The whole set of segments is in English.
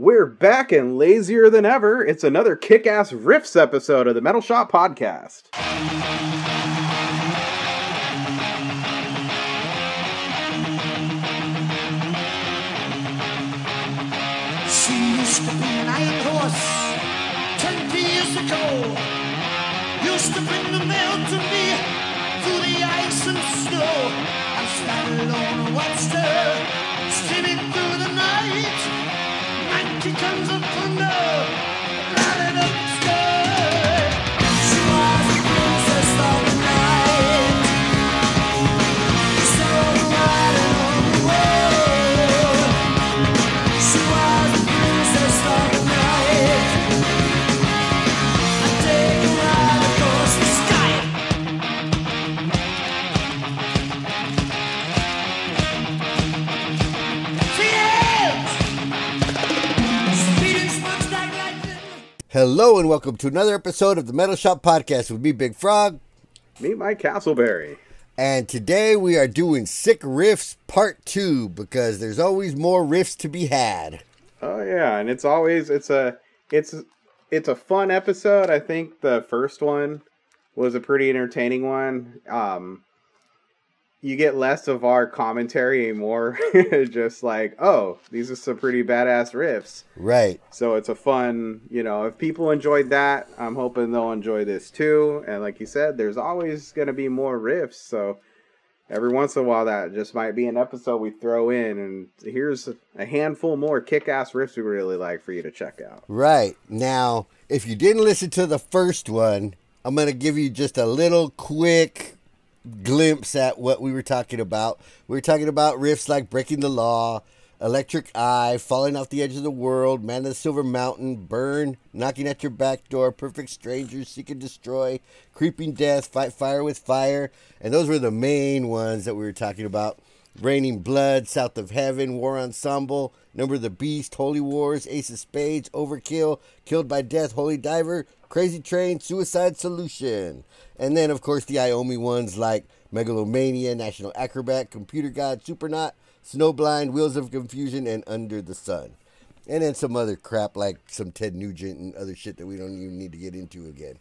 We're back and lazier than ever. It's another kick ass riffs episode of the Metal Shop Podcast. She used to be an horse twenty years ago. Used to bring the mail to me through the ice and snow. I Hello and welcome to another episode of the Metal Shop Podcast with me, Big Frog. Meet Mike Castleberry. And today we are doing Sick Riffs Part 2 because there's always more riffs to be had. Oh yeah, and it's always it's a it's it's a fun episode. I think the first one was a pretty entertaining one. Um you get less of our commentary and more just like, oh, these are some pretty badass riffs. Right. So it's a fun, you know, if people enjoyed that, I'm hoping they'll enjoy this too. And like you said, there's always going to be more riffs. So every once in a while, that just might be an episode we throw in. And here's a handful more kick ass riffs we really like for you to check out. Right. Now, if you didn't listen to the first one, I'm going to give you just a little quick glimpse at what we were talking about. We were talking about riffs like Breaking the Law, Electric Eye, Falling Off the Edge of the World, Man of the Silver Mountain, Burn, Knocking at Your Back Door, Perfect Strangers, Seek and Destroy, Creeping Death, Fight Fire with Fire. And those were the main ones that we were talking about. Raining Blood, South of Heaven, War Ensemble, Number of the Beast, Holy Wars, Ace of Spades, Overkill, Killed by Death, Holy Diver, Crazy Train, Suicide Solution. And then, of course, the Iommi ones like Megalomania, National Acrobat, Computer God, Supernaut, Snowblind, Wheels of Confusion, and Under the Sun. And then some other crap like some Ted Nugent and other shit that we don't even need to get into again.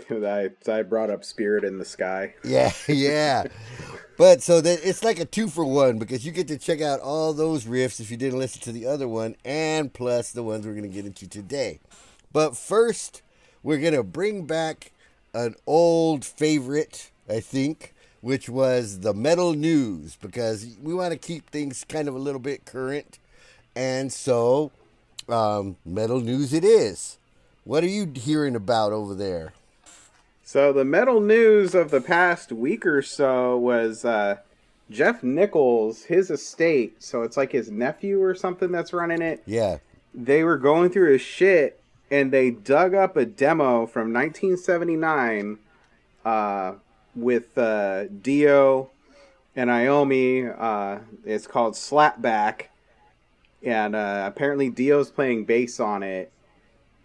I, I brought up Spirit in the Sky. Yeah, yeah. but so that it's like a two for one because you get to check out all those riffs if you didn't listen to the other one, and plus the ones we're gonna get into today. But first, we're gonna bring back an old favorite, I think, which was the metal news because we want to keep things kind of a little bit current, and so um, metal news it is. What are you hearing about over there? So the metal news of the past week or so was uh, Geoff Nicholls, his estate. So it's like his nephew or something that's running it. Yeah, They were going through his shit and they dug up a demo from 1979 uh, with uh, Dio and Iommi. Uh, it's called Slapback. And uh, apparently Dio's playing bass on it.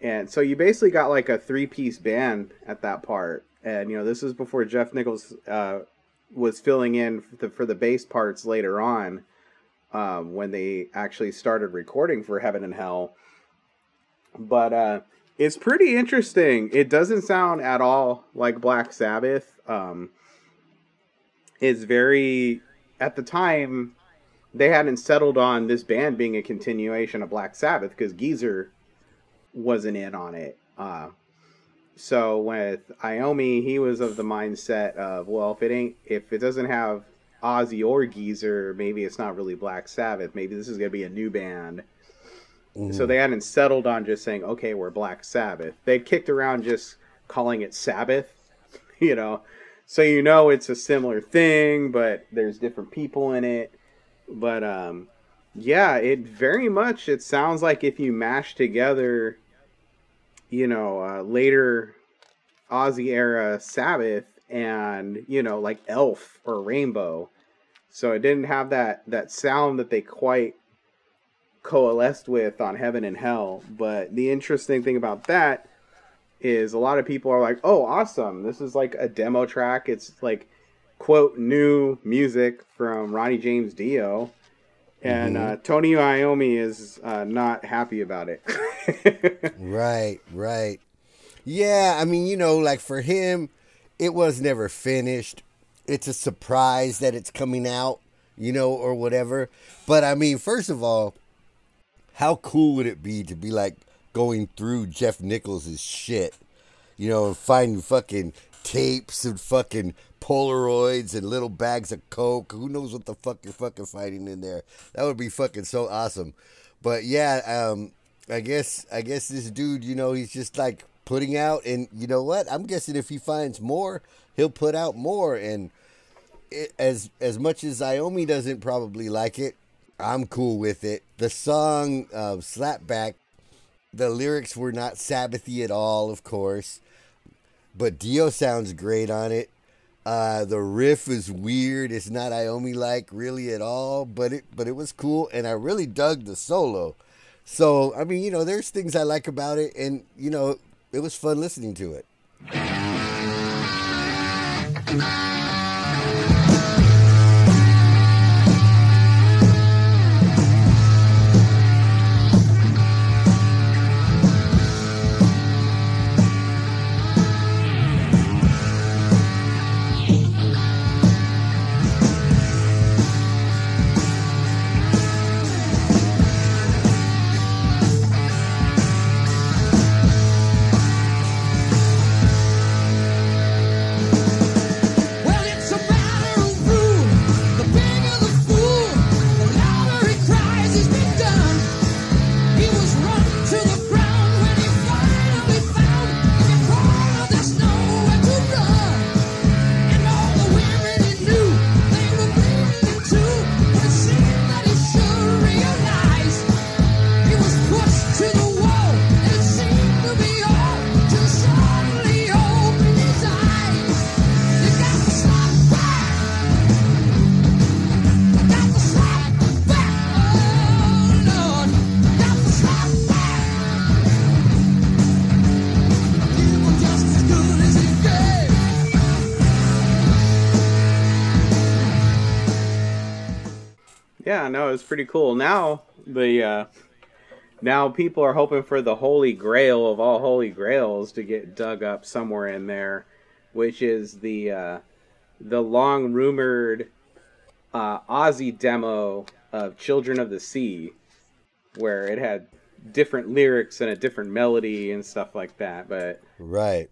And so you basically got like a three piece band at that part. And, you know, this is before Geoff Nicholls uh, was filling in for the, for the bass parts later on um, when they actually started recording for Heaven and Hell. But uh, it's pretty interesting. It doesn't sound at all like Black Sabbath. Um, it's very, at the time, they hadn't settled on this band being a continuation of Black Sabbath because Geezer wasn't in on it. Uh, so with Iommi, he was of the mindset of, well, if it ain't, if it doesn't have Ozzy or Geezer, maybe it's not really Black Sabbath. Maybe this is gonna be a new band. So they hadn't settled on just saying, okay, we're Black Sabbath. They kicked around just calling it Sabbath, you know. So you know it's a similar thing, but there's different people in it. But um, yeah, it very much it sounds like if you mash together, you know, uh, later Ozzy era Sabbath and you know like Elf or Rainbow. So it didn't have that that sound that they quite coalesced with on Heaven and Hell. But the interesting thing about that is a lot of people are like, "Oh, awesome! This is like a demo track. It's like quote new music from Ronnie James Dio." And Mm-hmm. uh, Tony Iommi is uh, not happy about it. Right, right. Yeah, I mean, you know, like for him, it was never finished. It's a surprise that it's coming out, you know, or whatever. But I mean, first of all, how cool would it be to be like going through Geoff Nicholls' shit, you know, and finding fucking tapes and fucking Polaroids and little bags of coke. Who knows what the fuck you're fucking finding in there? That would be fucking so awesome. But yeah, um, I guess I guess this dude, you know, he's just like putting out, and you know what? I'm guessing if he finds more, he'll put out more. And it, as as much as Iommi doesn't probably like it, I'm cool with it. The song uh, "Slapback," the lyrics were not Sabbathy at all, of course, but Dio sounds great on it. Uh, the riff is weird. It's not Iommi like really at all, but it but it was cool, and I really dug the solo. So I mean, you know, there's things I like about it, and you know, it was fun listening to it. No, it's pretty cool. Now the uh, now people are hoping for the holy grail of all holy grails to get dug up somewhere in there, which is the uh, the long rumored uh, Ozzy demo of Children of the Sea, where it had different lyrics and a different melody and stuff like that. But Right.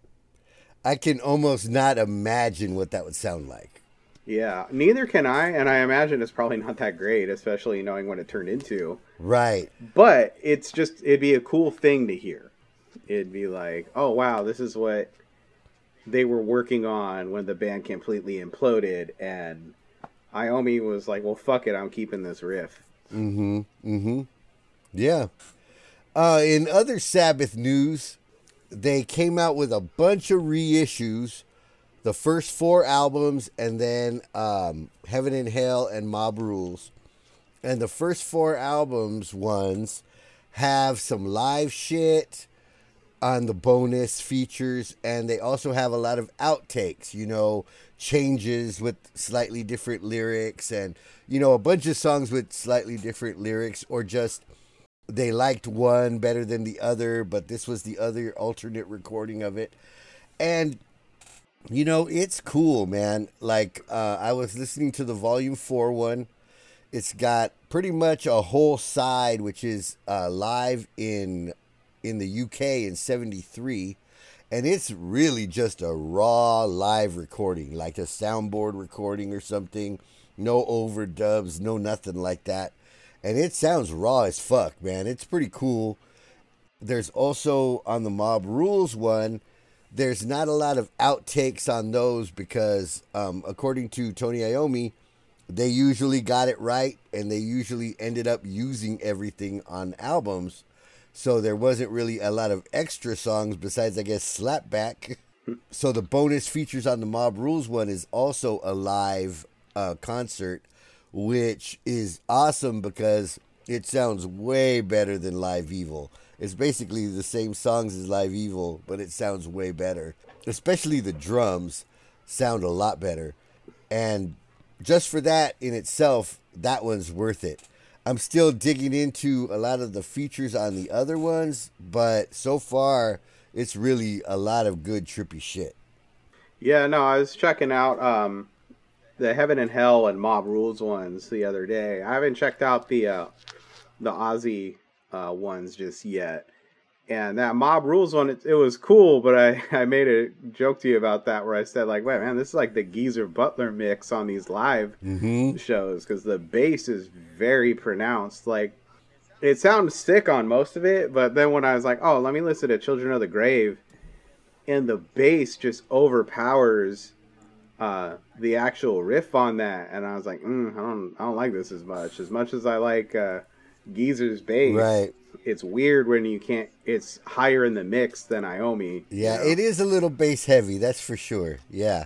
I can almost not imagine what that would sound like. Yeah, neither can I, and I imagine it's probably not that great, especially knowing what it turned into. Right. But it's just it'd be a cool thing to hear. It'd be like, oh wow, this is what they were working on when the band completely imploded, and Iommi was like, well, fuck it, I'm keeping this riff. Mm-hmm. Mm-hmm. Yeah. Uh, in other Sabbath news, they came out with a bunch of reissues. The first four albums, and then um, Heaven and Hell and Mob Rules. And the first four albums ones have some live shit on the bonus features, and they also have a lot of outtakes, you know, changes with slightly different lyrics, and, you know, a bunch of songs with slightly different lyrics, or just they liked one better than the other, but this was the other alternate recording of it. And you know, it's cool, man. Like uh, I was listening to the volume 4 one. It's got pretty much a whole side which is uh, live in in the UK in 73 and it's really just a raw live recording, like a soundboard recording or something. No overdubs, no nothing like that. And it sounds raw as fuck, man. It's pretty cool. There's also on the Mob Rules one, there's not a lot of outtakes on those because, um, according to Tony Iommi, they usually got it right and they usually ended up using everything on albums. So there wasn't really a lot of extra songs besides, I guess, Slapback. so the bonus features on the Mob Rules one is also a live uh, concert, which is awesome because it sounds way better than Live Evil. It's basically the same songs as Live Evil, but it sounds way better. Especially the drums sound a lot better. And just for that in itself, that one's worth it. I'm still digging into a lot of the features on the other ones, but so far it's really a lot of good trippy shit. Yeah, no, I was checking out um, the Heaven and Hell and Mob Rules ones the other day. I haven't checked out the uh, the Ozzy uh, ones just yet. And that Mob Rules one, it, it, was cool, but I, I made a joke to you about that where I said, like, wait, man, this is like the Geezer Butler mix on these live Mm-hmm. shows because the bass is very pronounced. Like, it sounds sick on most of it, but then when I was like, oh, let me listen to Children of the Grave, and the bass just overpowers uh, the actual riff on that, and I was like, mm, I don't, I don't like this as much. As much as I like uh, Geezer's bass, Right. It's weird when you can't. It's higher in the mix than Iommi. Yeah, it is a little bass heavy, that's for sure. Yeah.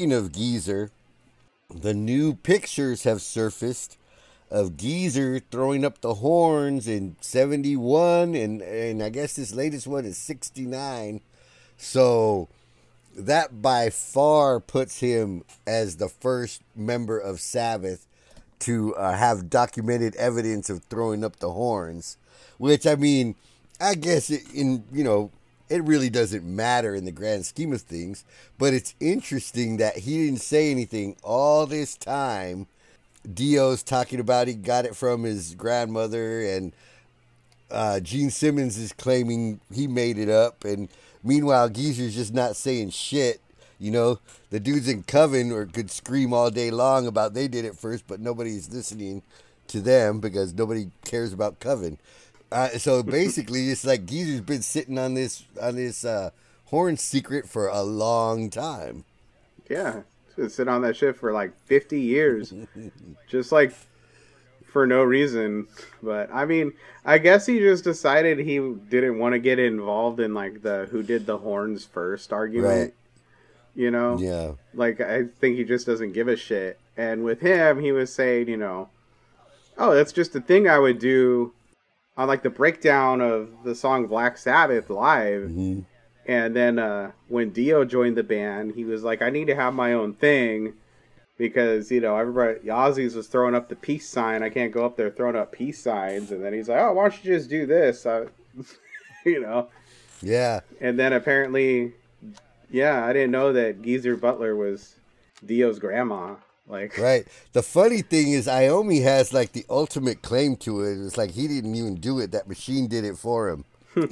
Speaking of Geezer, the new pictures have surfaced of Geezer throwing up the horns in 71 and and I guess this latest one is 69. So that by far puts him as the first member of Sabbath to uh, have documented evidence of throwing up the horns, which I mean, I guess in you know it really doesn't matter in the grand scheme of things, but it's interesting that he didn't say anything all this time. Dio's talking about he got it from his grandmother, and uh, Gene Simmons is claiming he made it up, and meanwhile Geezer's just not saying shit. You know, the dudes in Coven or could scream all day long about they did it first, but nobody's listening to them because nobody cares about Coven. Uh, so basically, it's like Geezer's been sitting on this on this uh, horn secret for a long time. Yeah, been sitting on that shit for like 50 years, just like for no reason. But I mean, I guess he just decided he didn't want to get involved in like the who did the horns first argument. Right. You know, Yeah, like I think he just doesn't give a shit. And with him, he was saying, you know, oh, that's just the thing I would do on like the breakdown of the song Black Sabbath live. Mhm. And then uh, when Dio joined the band, he was like, I need to have my own thing because you know everybody Ozzy's was throwing up the peace sign. I can't go up there throwing up peace signs. And then he's like, oh, why don't you just do this? I, you know. yeah. And then apparently, yeah, I didn't know that Geezer Butler was Dio's grandma. Like, Right. The funny thing is, Iommi has like the ultimate claim to it. It's like he didn't even do it; that machine did it for him.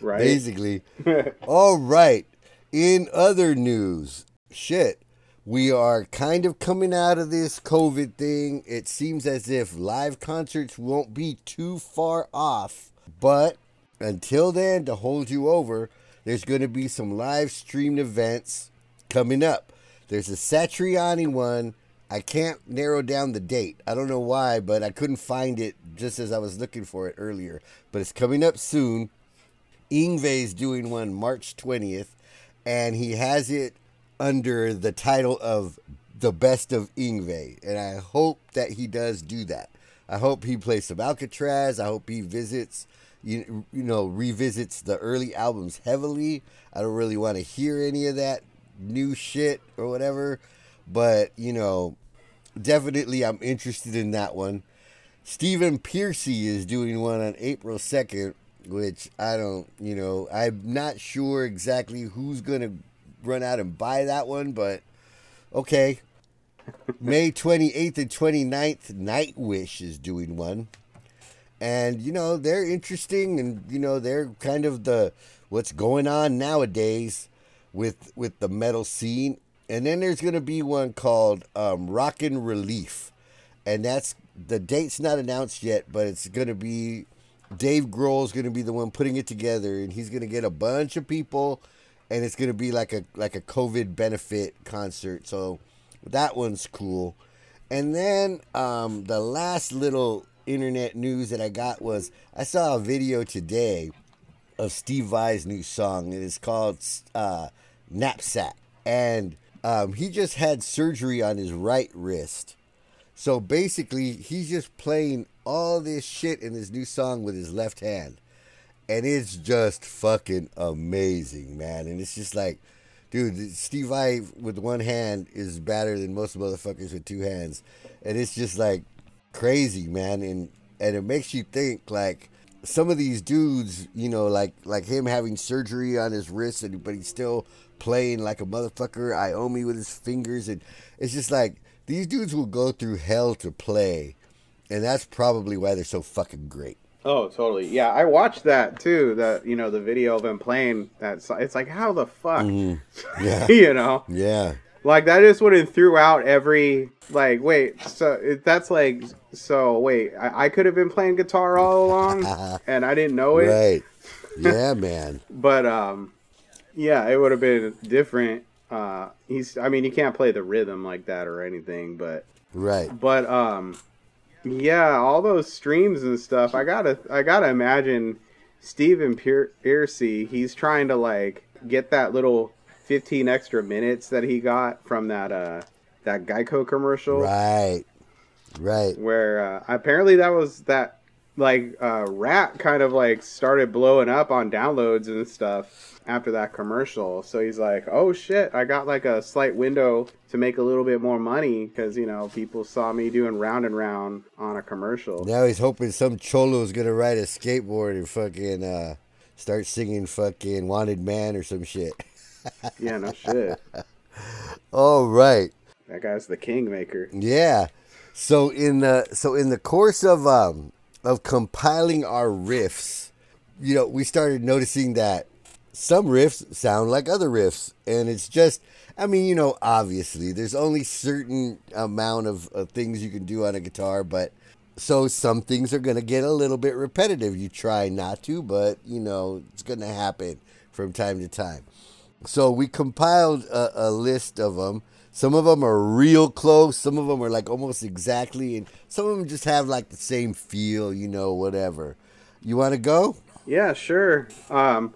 right? Basically. All right. In other news, shit, we are kind of coming out of this COVID thing. It seems as if live concerts won't be too far off. But until then, to hold you over, there's going to be some live streamed events coming up. There's a Satriani one I can't narrow down the date. I don't know why, but I couldn't find it just as I was looking for it earlier. But it's coming up soon. Yngwie's doing one March 20th, and he has it under the title of The Best of Yngwie. And I hope that he does do that. I hope he plays some Alcatraz. I hope he visits, you, you know, revisits the early albums heavily. I don't really want to hear any of that new shit or whatever. But, you know, definitely I'm interested in that one. Stephen Pearcy is doing one on April 2nd, which I don't, you know, I'm not sure exactly who's going to run out and buy that one, but okay. May 28th and 29th, Nightwish is doing one. And, you know, they're interesting and, you know, they're kind of the what's going on nowadays with with the metal scene. And then there's going to be one called um, Rockin' Relief. And that's the date's not announced yet, but it's going to be Dave Grohl's going to be the one putting it together and he's going to get a bunch of people and it's going to be like a like a COVID benefit concert. So that one's cool. And then um, the last little internet news that I got was I saw a video today of Steve Vai's new song. It is called uh, Knappsack. And um, he just had surgery on his right wrist. So basically, he's just playing all this shit in his new song with his left hand. And it's just fucking amazing, man. And it's just like, dude, Steve Vai with one hand is better than most motherfuckers with two hands. And it's just like crazy, man. And and it makes you think like some of these dudes, you know, like like him having surgery on his wrist, and but he's still playing like a motherfucker. Iommi with his fingers, and it's just like these dudes will go through hell to play, and that's probably why they're so fucking great. Oh, totally. Yeah, I watched that too. That you know the video of him playing that. It's like how the fuck, mm-hmm. Yeah, you know, yeah, like that just went and threw out every like. Wait, so it, that's like so. Wait, I, I could have been playing guitar all along, and I didn't know it. right. Yeah, man. But um, yeah, it would have been different. Uh, he's. I mean, you can't play the rhythm like that or anything, but Right. but um yeah all those streams and stuff i gotta i gotta imagine steven Pier- Pearcy he's trying to like get that little 15 extra minutes that he got from that uh that geico commercial Right. Right. where uh, apparently that was that like uh Ratt kind of like started blowing up on downloads and stuff after that commercial so he's like oh shit i got like a slight window to make a little bit more money because you know people saw me doing round and round on a commercial Now he's hoping some cholo's gonna ride a skateboard and fucking uh, start singing fucking "Wanted Man" or some shit. yeah no shit All right. that guy's the kingmaker Yeah. So in the so in the course of um of compiling our riffs, you know, we started noticing that some riffs sound like other riffs, and it's just I mean, you know, obviously there's only certain amount of, of things you can do on a guitar, but so some things are gonna get a little bit repetitive. You try not to, but you know it's gonna happen from time to time. So we compiled a, a list of them. Some of them are real close. Some of them are like almost exactly, and some of them just have like the same feel. You know, whatever. You want to go? yeah sure um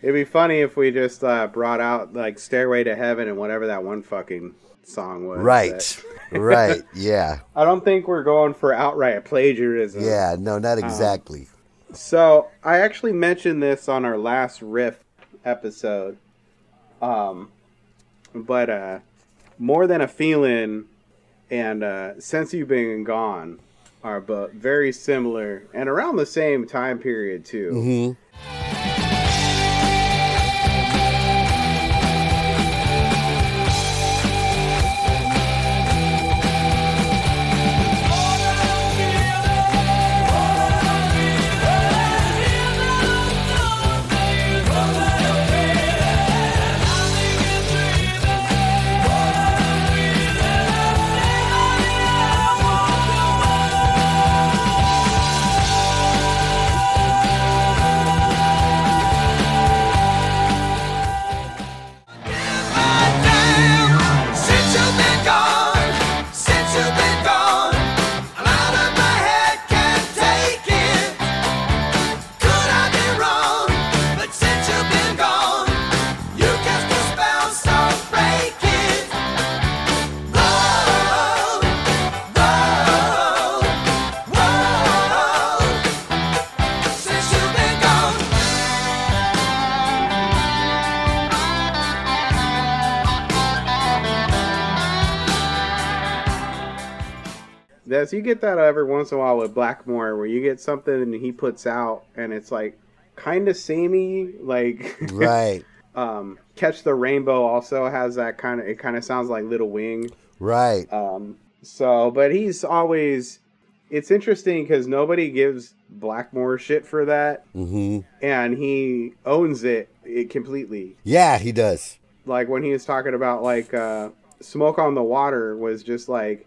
it'd be funny if we just uh brought out like stairway to heaven and whatever that one fucking song was Right. right. Yeah. I don't think we're going for outright plagiarism. Yeah. No, not exactly. So I actually mentioned this on our last riff episode. Um, but uh, more than a feeling and uh, since you've been gone are but very similar and around the same time period too. hmm get that every once in a while with Blackmore, where you get something and he puts out and it's like kind of samey, like Right. um, Catch the Rainbow also has that kind of. It kind of sounds like Little Wing. Right. Um, so, but he's always. It's interesting because nobody gives Blackmore shit for that, hmm and he owns it, it completely. Yeah, he does. Like when he was talking about like uh, "Smoke on the Water" was just like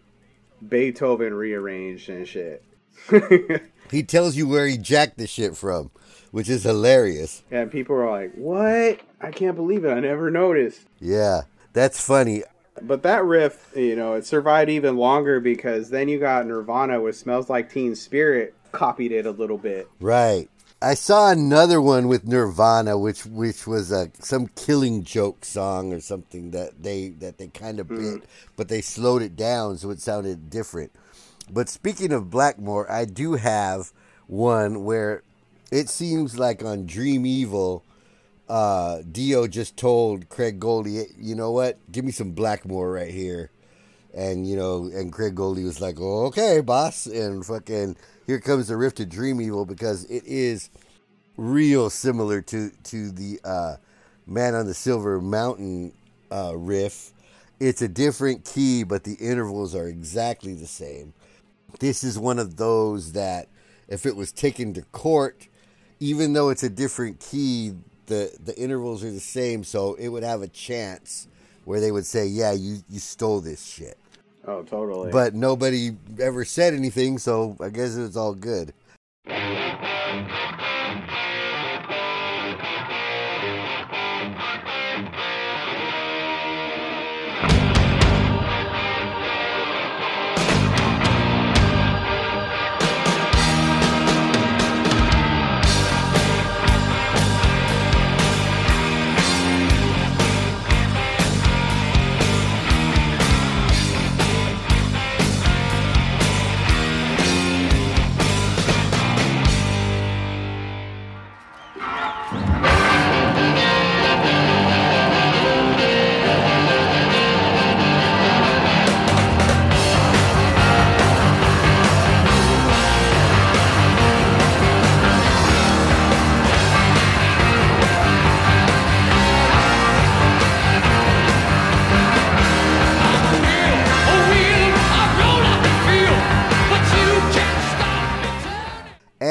Beethoven rearranged and shit. He tells you where he jacked the shit from, which is hilarious. and people are like, "What? I can't believe it! I never noticed." Yeah, that's funny. But that riff, you know, it survived even longer because then you got Nirvana with "Smells Like Teen Spirit," copied it a little bit. Right. I saw another one with Nirvana, which which was a some Killing Joke song or something that they that they kind of bit, but they slowed it down so it sounded different. But speaking of Blackmore, I do have one where it seems like on Dream Evil, uh, Dio just told Craig Goldy, you know what, give me some Blackmore right here. And you know, and Craig Goldy was like, "Okay, boss," and fucking here comes the riff to Dream Evil because it is real similar to to the uh, Man on the Silver Mountain uh, riff. It's a different key, but the intervals are exactly the same. This is one of those that, if it was taken to court, even though it's a different key, the the intervals are the same, so it would have a chance where they would say, "Yeah, you you stole this shit." Oh, totally. But nobody ever said anything, so I guess it was all good.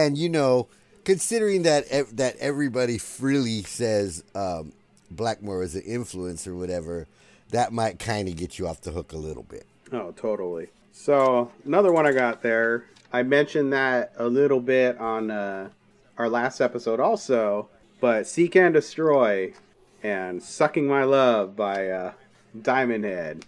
And you know, considering that that everybody freely says um, Blackmore is an influence or whatever, that might kind of get you off the hook a little bit. oh, totally. So another one I got there. I mentioned that a little bit on uh, our last episode, also. But "Seek and Destroy" and "Sucking My Love" by uh, Diamond Head.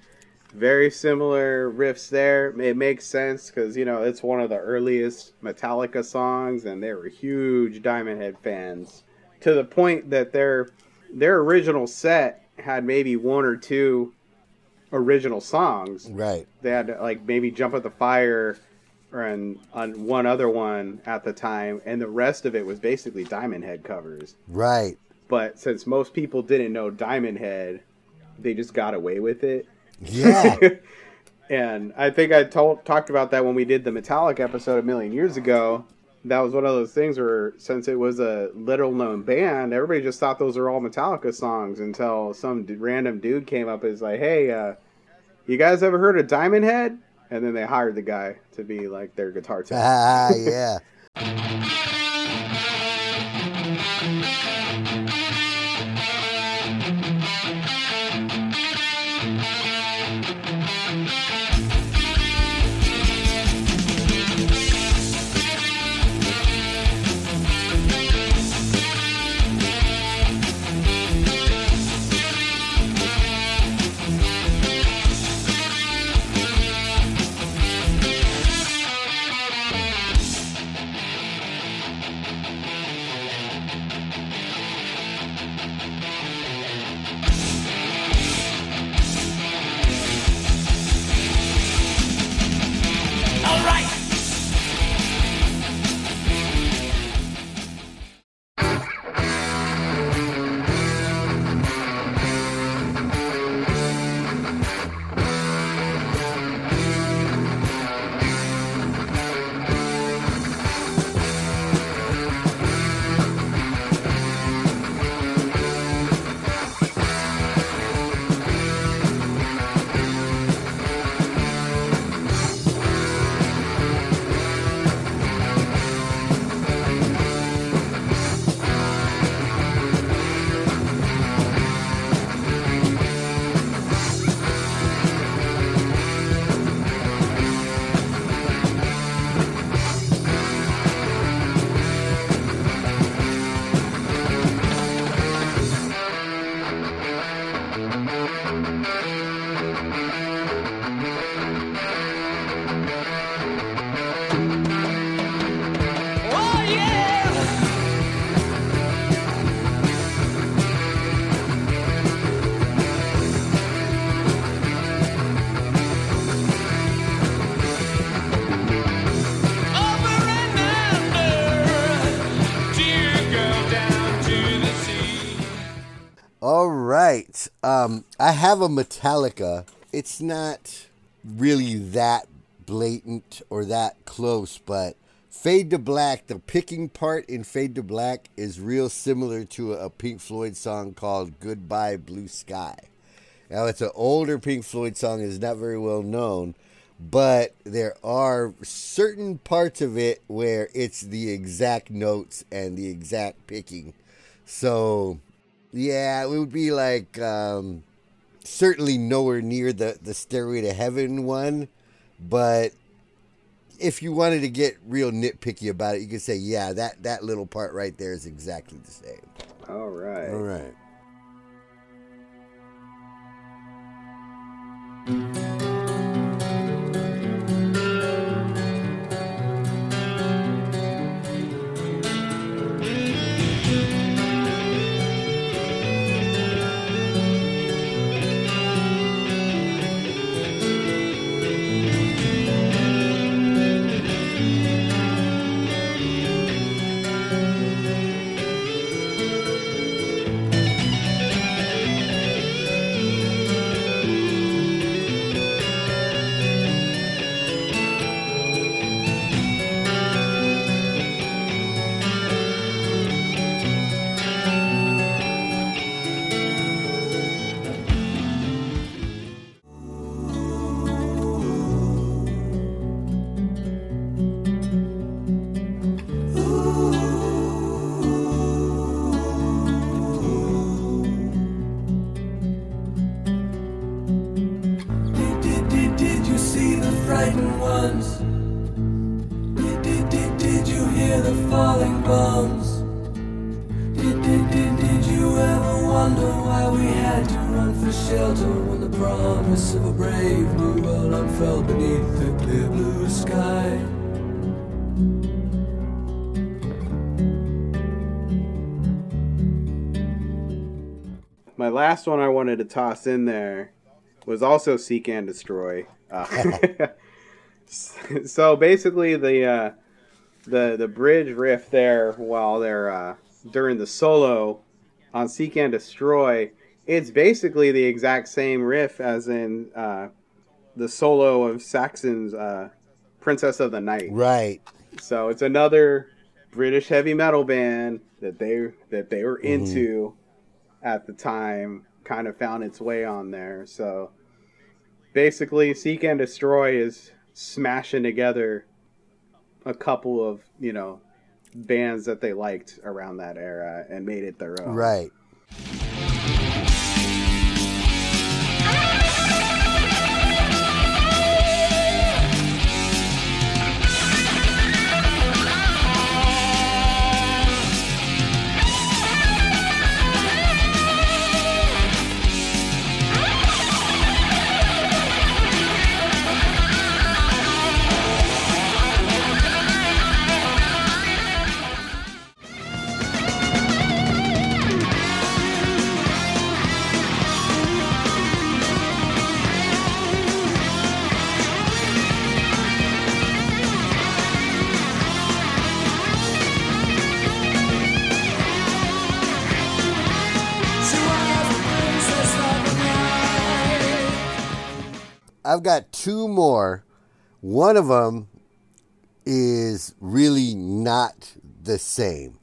Very similar riffs there. It makes sense because you know it's one of the earliest Metallica songs, and they were huge Diamond Head fans to the point that their their original set had maybe one or two original songs. Right. They had to, like maybe jump at the fire or and on one other one at the time, and the rest of it was basically Diamond Head covers. Right. But since most people didn't know Diamond Head, they just got away with it. Yeah. and I think I told talked about that when we did the Metallic episode a million years ago. That was one of those things where, since it was a little known band, everybody just thought those were all Metallica songs until some d- random dude came up and was like, "Hey, uh, you guys ever heard of Diamond Head?" And then they hired the guy to be like their guitar tech. ah, yeah. Um, I have a Metallica. It's not really that blatant or that close, but Fade to Black, the picking part in Fade to Black is real similar to a Pink Floyd song called Goodbye Blue Sky. Now, it's an older Pink Floyd song, it's not very well known, but there are certain parts of it where it's the exact notes and the exact picking. So, yeah, it would be like um, certainly nowhere near the, the Stairway to Heaven one, but if you wanted to get real nitpicky about it, you could say, yeah, that, that little part right there is exactly the same. All right. All right. Wanted to toss in there was also Seek and Destroy. Uh, so basically, the uh, the the bridge riff there, while they're uh, during the solo on Seek and Destroy, it's basically the exact same riff as in uh, the solo of Saxon's uh, Princess of the Night. Right. So it's another British heavy metal band that they that they were into at the time kind of found its way on there. So basically Seek and Destroy is smashing together a couple of, you know, bands that they liked around that era and made it their own. Right. two more. One of them is really not the same.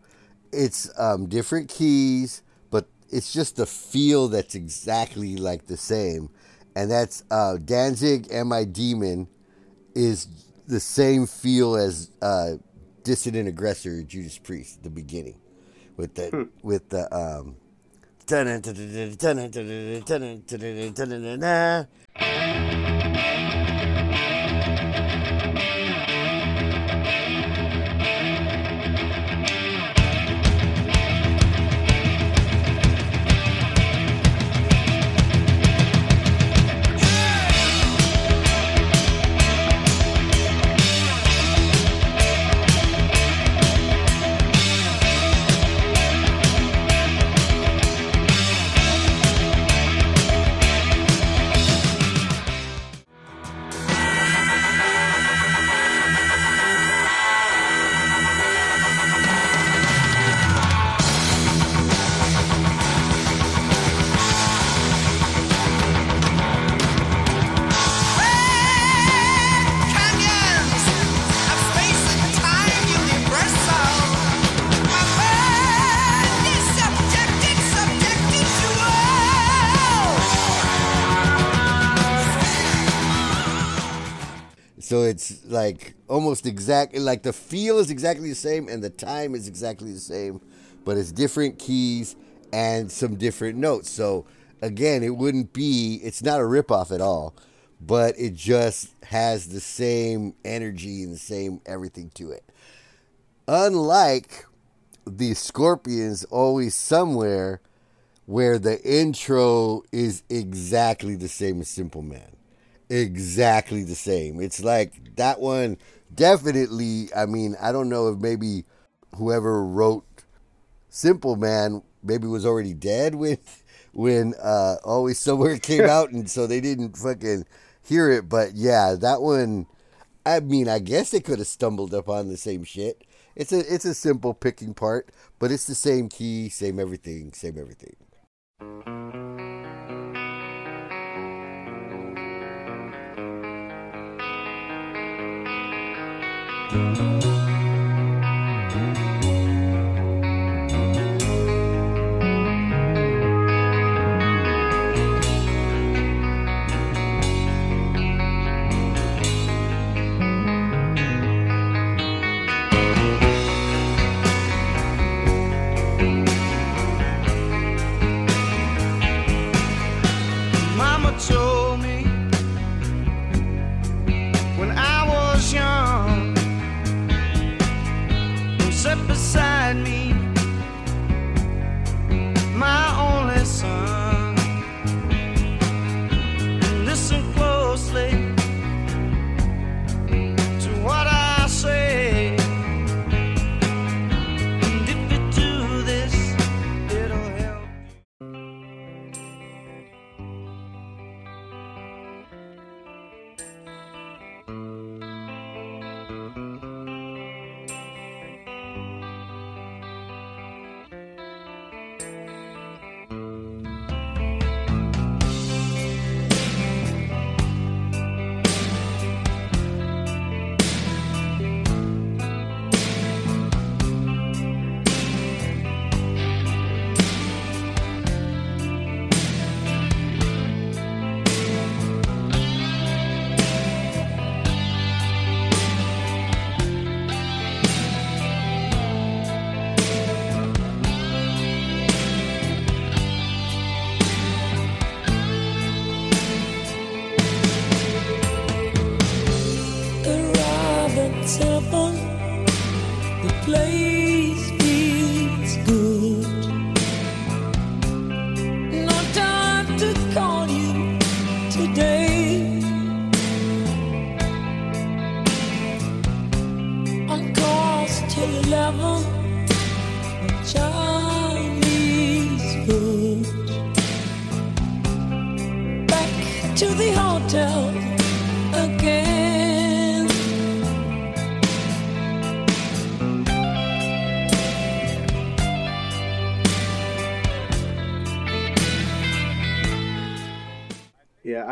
It's um, different keys, but it's just the feel that's exactly like the same. And that's uh, Danzig and My Demon is the same feel as uh, Dissident Aggressor Judas Priest, the beginning, with the hmm. with the um. Like almost exactly like the feel is exactly the same and the time is exactly the same, but it's different keys and some different notes. So again, it wouldn't be it's not a ripoff at all, but it just has the same energy and the same everything to it. Unlike the Scorpions always somewhere where the intro is exactly the same as Simple Man. Exactly the same. It's like that one definitely, I mean, I don't know if maybe whoever wrote Simple Man maybe was already dead when when uh Always Somewhere came out and so they didn't fucking hear it, but yeah, that one I mean, I guess they could have stumbled upon the same shit. It's a it's a simple picking part, but it's the same key, same everything, same everything. Mama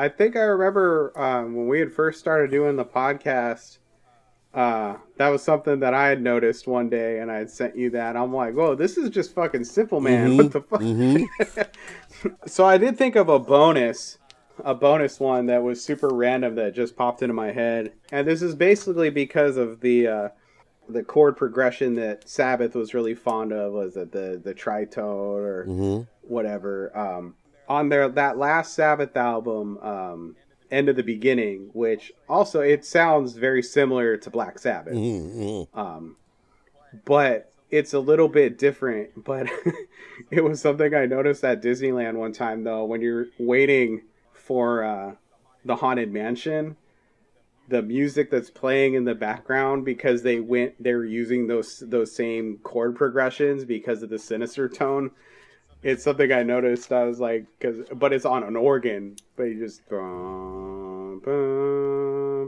I think I remember um, when we had first started doing the podcast. Uh, that was something that I had noticed one day, and I had sent you that. I'm like, "Whoa, this is just fucking simple, man! What the fuck?" so I did think of a bonus, a bonus one that was super random that just popped into my head, and this is basically because of the uh, the chord progression that Sabbath was really fond of. Was it the the tritone or whatever? Um, on their that last Sabbath album, um, End of the Beginning, which also it sounds very similar to Black Sabbath, um, but it's a little bit different. But it was something I noticed at Disneyland one time though, when you're waiting for uh, the Haunted Mansion. The music that's playing in the background because they went they were using those those same chord progressions because of the sinister tone it's something I noticed. I was like, cause, but it's on an organ, but you just. bum,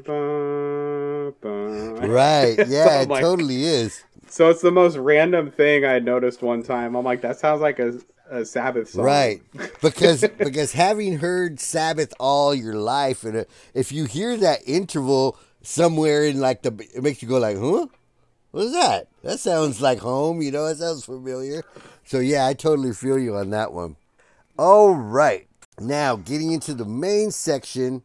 bum, bum. Right. Yeah, I'm it like- totally is. So it's the most random thing I noticed one time. I'm like, that sounds like a, a Sabbath song. Right. Because because having heard Sabbath all your life and uh, if you hear that interval somewhere in like the it makes you go like, "Huh? What is that? That sounds like home, you know, it sounds familiar." So yeah, I totally feel you on that one. All right. Now, getting into the main section,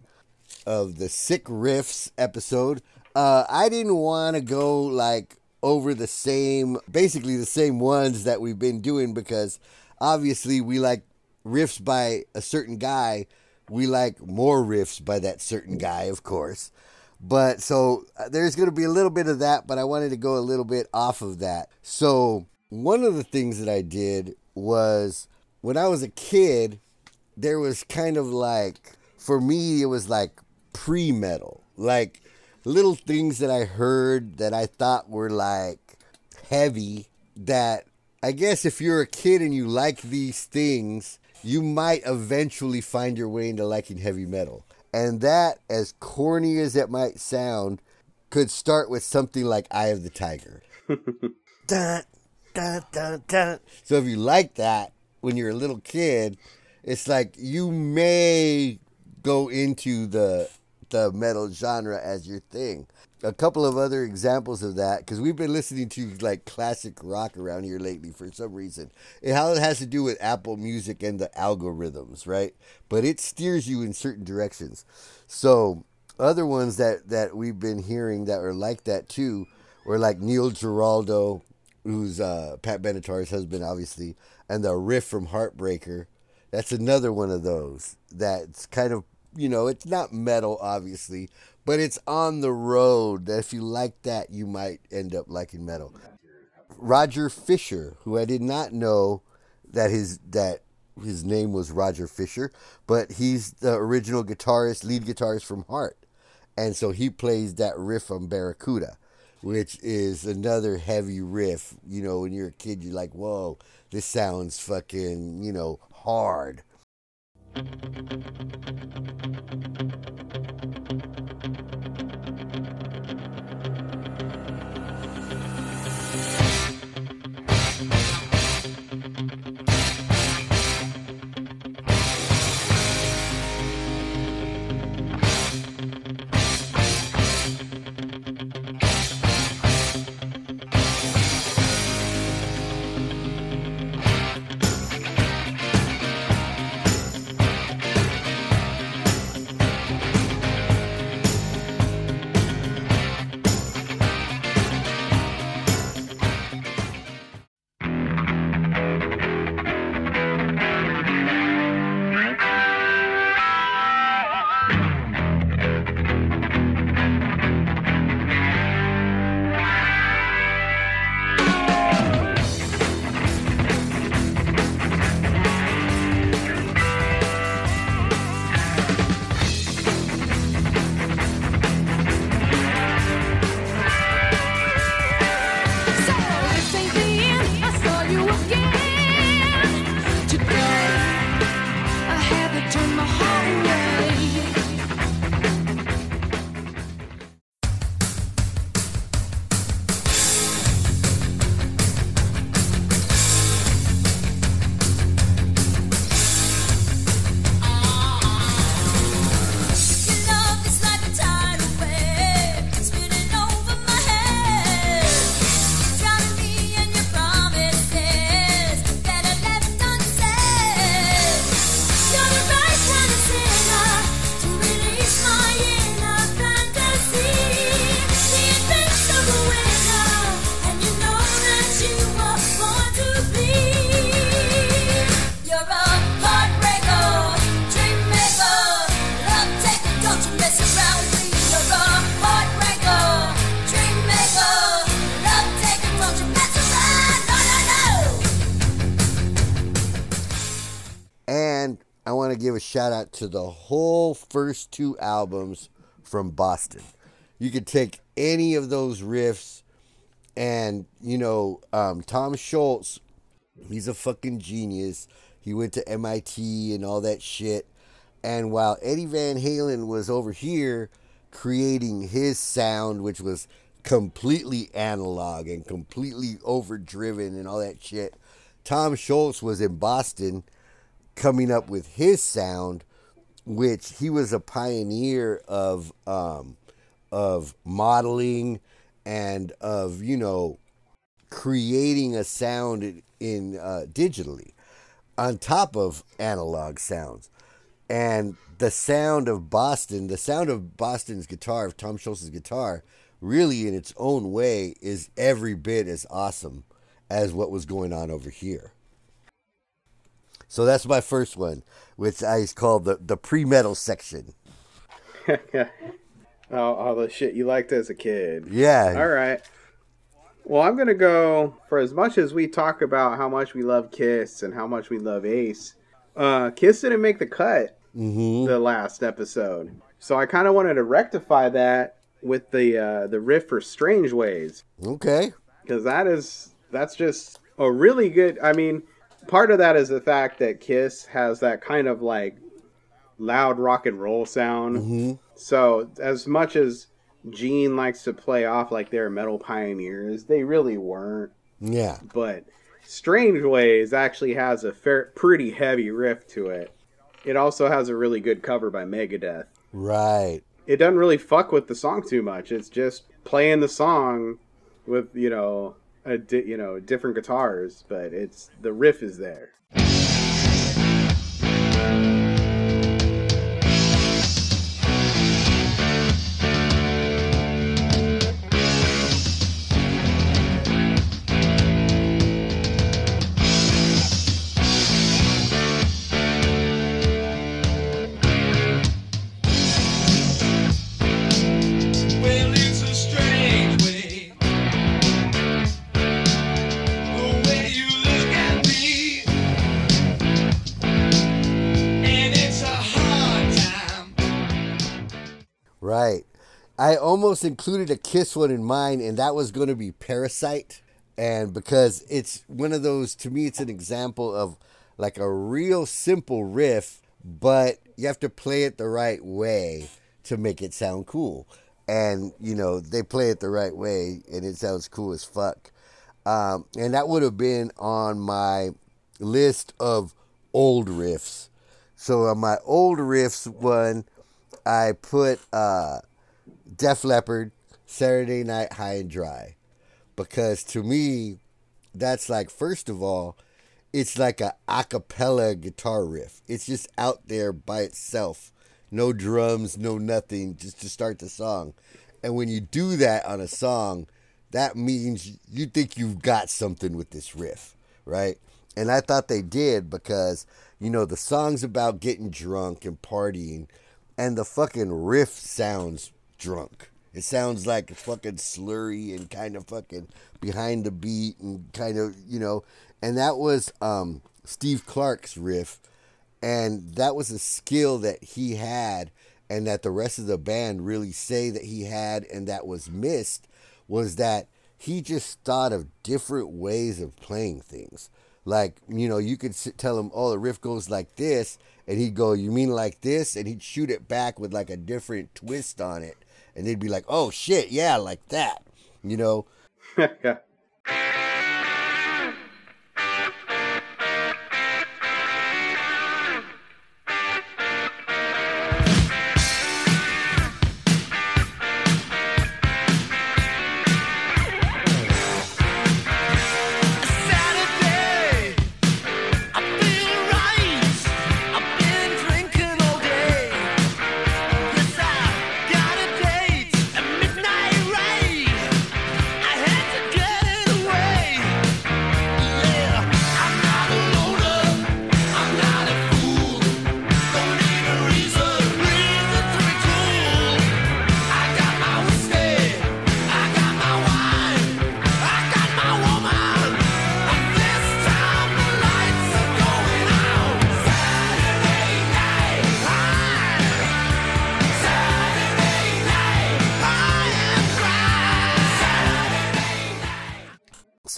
of the sick riffs episode. Uh, I didn't want to go like over the same, basically the same ones that we've been doing because obviously we like riffs by a certain guy. We like more riffs by that certain guy, of course. But so uh, there's going to be a little bit of that, but I wanted to go a little bit off of that. So one of the things that I did was when I was a kid, there was kind of like, for me, it was like pre metal. Like little things that I heard that I thought were like heavy that I guess if you're a kid and you like these things, you might eventually find your way into liking heavy metal. And that, as corny as it might sound, could start with something like Eye of the Tiger. dun, dun, dun, dun. So if you like that when you're a little kid, it's like you may go into the the metal genre as your thing. A couple of other examples of that, because we've been listening to like classic rock around here lately for some reason. And how it has to do with Apple Music and the algorithms, right? But it steers you in certain directions. So other ones that that we've been hearing that are like that too, were like Neil Giraldo, who's uh, Pat Benatar's husband, obviously, and the riff from Heartbreaker. That's another one of those that's kind of you know, it's not metal, obviously, but it's on the road. That if you like that, you might end up liking metal. Roger Fisher, who I did not know that his that his name was Roger Fisher, but he's the original guitarist, lead guitarist from Heart, and so he plays that riff on Barracuda, which is another heavy riff. You know, when you're a kid, you're like, "Whoa, this sounds fucking," you know, hard. Shout out to the whole first two albums from Boston. You could take any of those riffs, and you know, um, Tom Scholz, he's a fucking genius. He went to MIT and all that shit. And while Eddie Van Halen was over here creating his sound, which was completely analog and completely overdriven and all that shit, Tom Scholz was in Boston coming up with his sound, which he was a pioneer of um, of modeling and of you know creating a sound in, uh, digitally on top of analog sounds. And the sound of Boston, the sound of Boston's guitar, of Tom Scholz's guitar, really in its own way is every bit as awesome as what was going on over here. So that's my first one, which I called the, the pre metal section. all, all the shit you liked as a kid. Yeah. All right. Well, I'm gonna go for as much as we talk about how much we love Kiss and how much we love Ace. Uh, Kiss didn't make the cut Mm-hmm. the last episode, so I kind of wanted to rectify that with the uh, the riff for Strange Ways Okay. because that is that's just a really good. I mean, part of that is the fact that Kiss has that kind of like loud rock and roll sound. Mm-hmm. So as much as Gene likes to play off like they're metal pioneers, they really weren't. Yeah. But Strange Ways actually has a fair, pretty heavy riff to it. It also has a really good cover by Megadeth. Right. It doesn't really fuck with the song too much. It's just playing the song with you know a di- you know different guitars, but it's the riff is there. I almost included a Kiss one in mine, and that was going to be Parasite. And because it's one of those, to me, it's an example of like a real simple riff, but you have to play it the right way to make it sound cool. And, you know, they play it the right way, and it sounds cool as fuck. Um, and that would have been on my list of old riffs. So on my old riffs one, I put uh, Def Leppard, Saturday Night High and Dry, because to me, that's like first of all, it's like a acapella guitar riff. It's just out there by itself, no drums, no nothing, just to start the song. And when you do that on a song, that means you think you've got something with this riff, right? And I thought they did because, you know, the song's about getting drunk and partying, and the fucking riff sounds drunk. It sounds like fucking slurry and kind of fucking behind the beat and kind of, you know, and that was um, Steve Clark's riff. And that was a skill that he had and that the rest of the band really say that he had and that was missed was that he just thought of different ways of playing things. Like, you know, you could sit, tell him, oh, the riff goes like this. And he'd go, you mean like this? And he'd shoot it back with like a different twist on it. And they'd be like, oh, shit, yeah, like that. You know? yeah.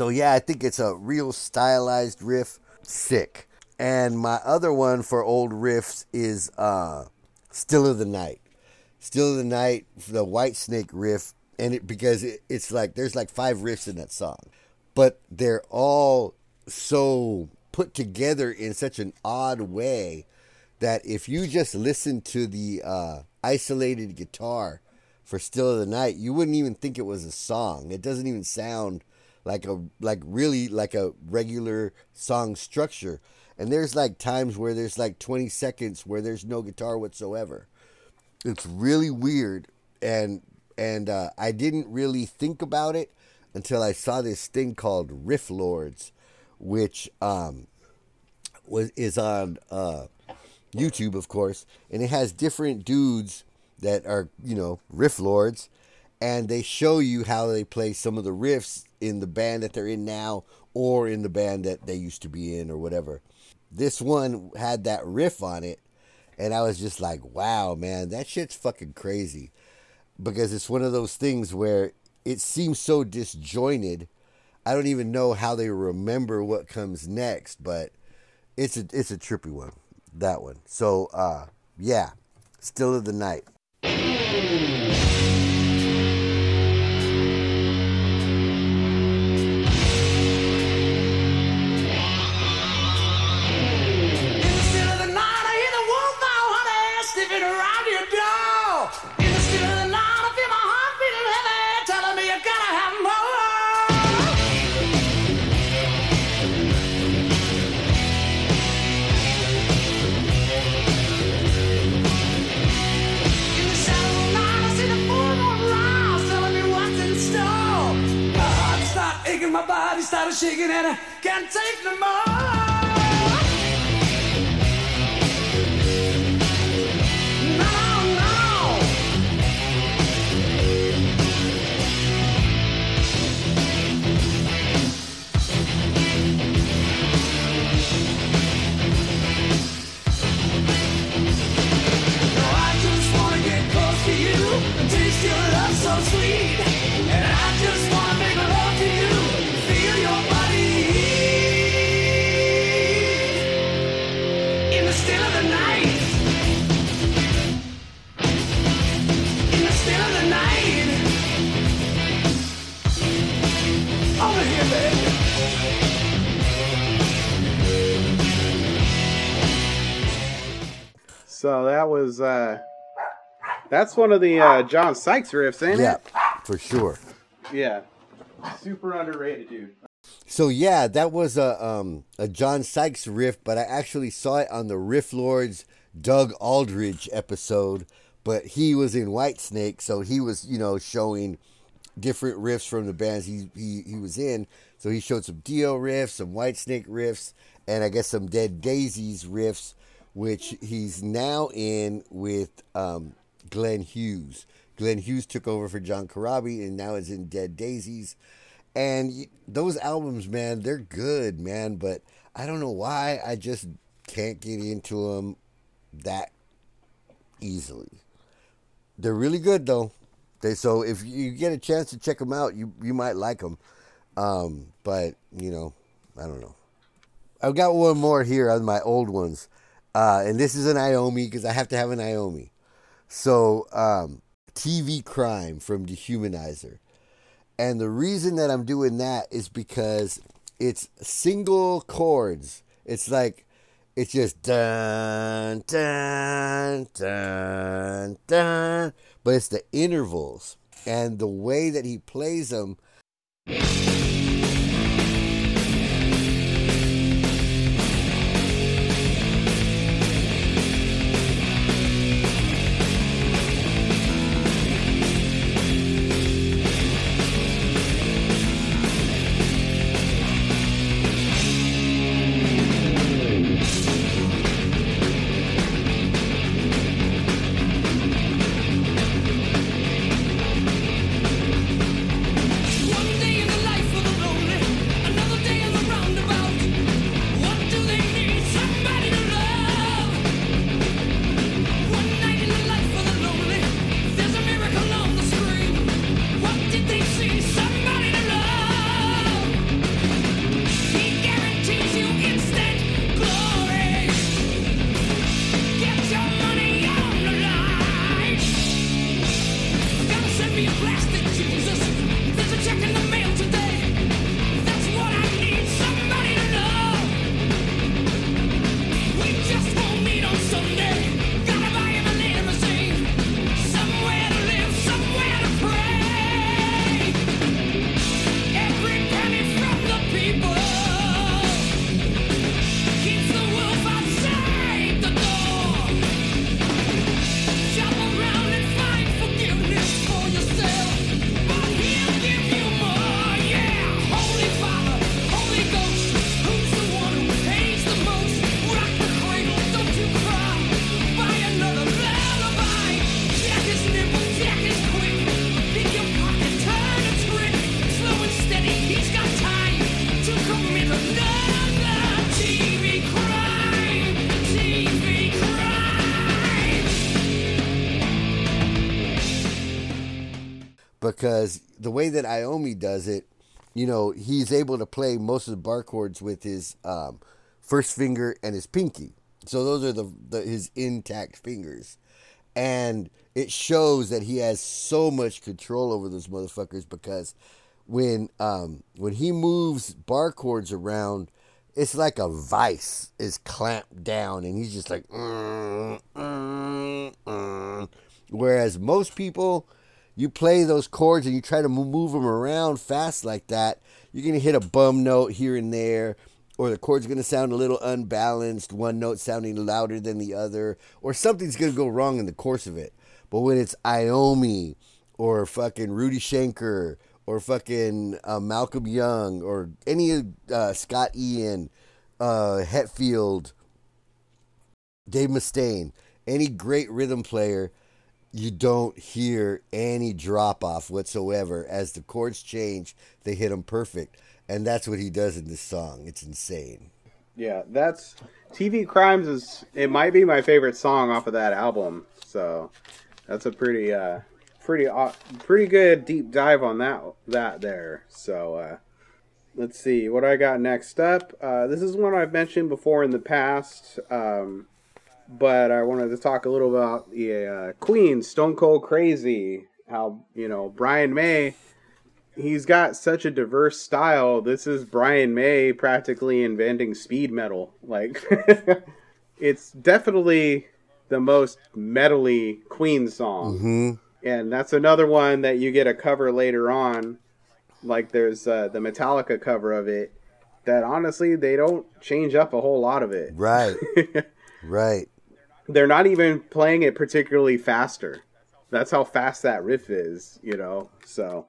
So yeah, I think it's a real stylized riff. Sick. And my other one for old riffs is uh Still of the Night. Still of the Night, the Whitesnake riff, and it because it, it's like there's like five riffs in that song. But they're all so put together in such an odd way that if you just listen to the uh, isolated guitar for Still of the Night, you wouldn't even think it was a song. It doesn't even sound like a like really like a regular song structure. and there's like times where there's like 20 seconds where there's no guitar whatsoever. It's really weird, and and uh, I didn't really think about it until I saw this thing called Riff Lords, which um, was is on uh, YouTube, of course, and it has different dudes that are you know riff lords, and they show you how they play some of the riffs in the band that they're in now or in the band that they used to be in or whatever. This one had that riff on it, and I was just like, wow, man, that shit's fucking crazy. Because it's one of those things where it seems so disjointed. I don't even know how they remember what comes next, but it's a it's a trippy one. That one. So uh yeah. Still of the night. Shaking, and I can't take no more. So that was uh that's one of the uh John Sykes riffs, ain't Yeah, it? for sure. Yeah. Super underrated, dude. So yeah, that was a um a John Sykes riff, but I actually saw it on the Riff Lords Doug Aldrich episode. But he was in Whitesnake, so he was you know showing different riffs from the bands he he, he was in. So he showed some Dio riffs, some Whitesnake riffs, and I guess some Dead Daisies riffs, which he's now in with um, Glenn Hughes. Glenn Hughes took over for John Corabi and now is in Dead Daisies. And those albums, man, they're good, man. But I don't know why I just can't get into them that easily. They're really good though. They so if you get a chance to check them out, you you might like them. Um, but you know, I don't know. I've got one more here on my old ones, uh, and this is an Iommi because I have to have an Iommi. So, um, TV Crime from Dehumanizer. And the reason that I'm doing that is because it's single chords. It's like, it's just dun, dun, dun, dun. But it's the intervals and the way that he plays them. Way that Iommi does it, you know, he's able to play most of the bar chords with his um, first finger and his pinky. So those are the, the his intact fingers, and it shows that he has so much control over those motherfuckers because when um, when he moves bar chords around, it's like a vice is clamped down, and he's just like. "Mm, mm, mm." Whereas most people, you play those chords and you try to move them around fast like that, you're gonna hit a bum note here and there, or the chord's gonna sound a little unbalanced, one note sounding louder than the other, or something's gonna go wrong in the course of it. But when it's Iommi or fucking Rudy Schenker or fucking uh, Malcolm Young or any uh, Scott Ian, uh, Hetfield, Dave Mustaine, any great rhythm player, you don't hear any drop off whatsoever. As the chords change, they hit them perfect. And that's what he does in this song. It's insane. Yeah, that's TV Crimes is it might be my favorite song off of that album. So that's a pretty uh pretty uh, pretty good deep dive on that that there. So uh let's see what I got next up. Uh this is one I've mentioned before in the past. Um but I wanted to talk a little about the uh, Queen Stone Cold Crazy. How, you know, Brian May he's got such a diverse style. This is Brian May practically inventing speed metal. Like, it's definitely the most metally Queen song. hmm And that's another one that you get a cover later on. Like, there's uh, the Metallica cover of it. That honestly, they don't change up a whole lot of it. Right. right. They're not even playing it particularly faster. That's how fast that riff is, you know? So.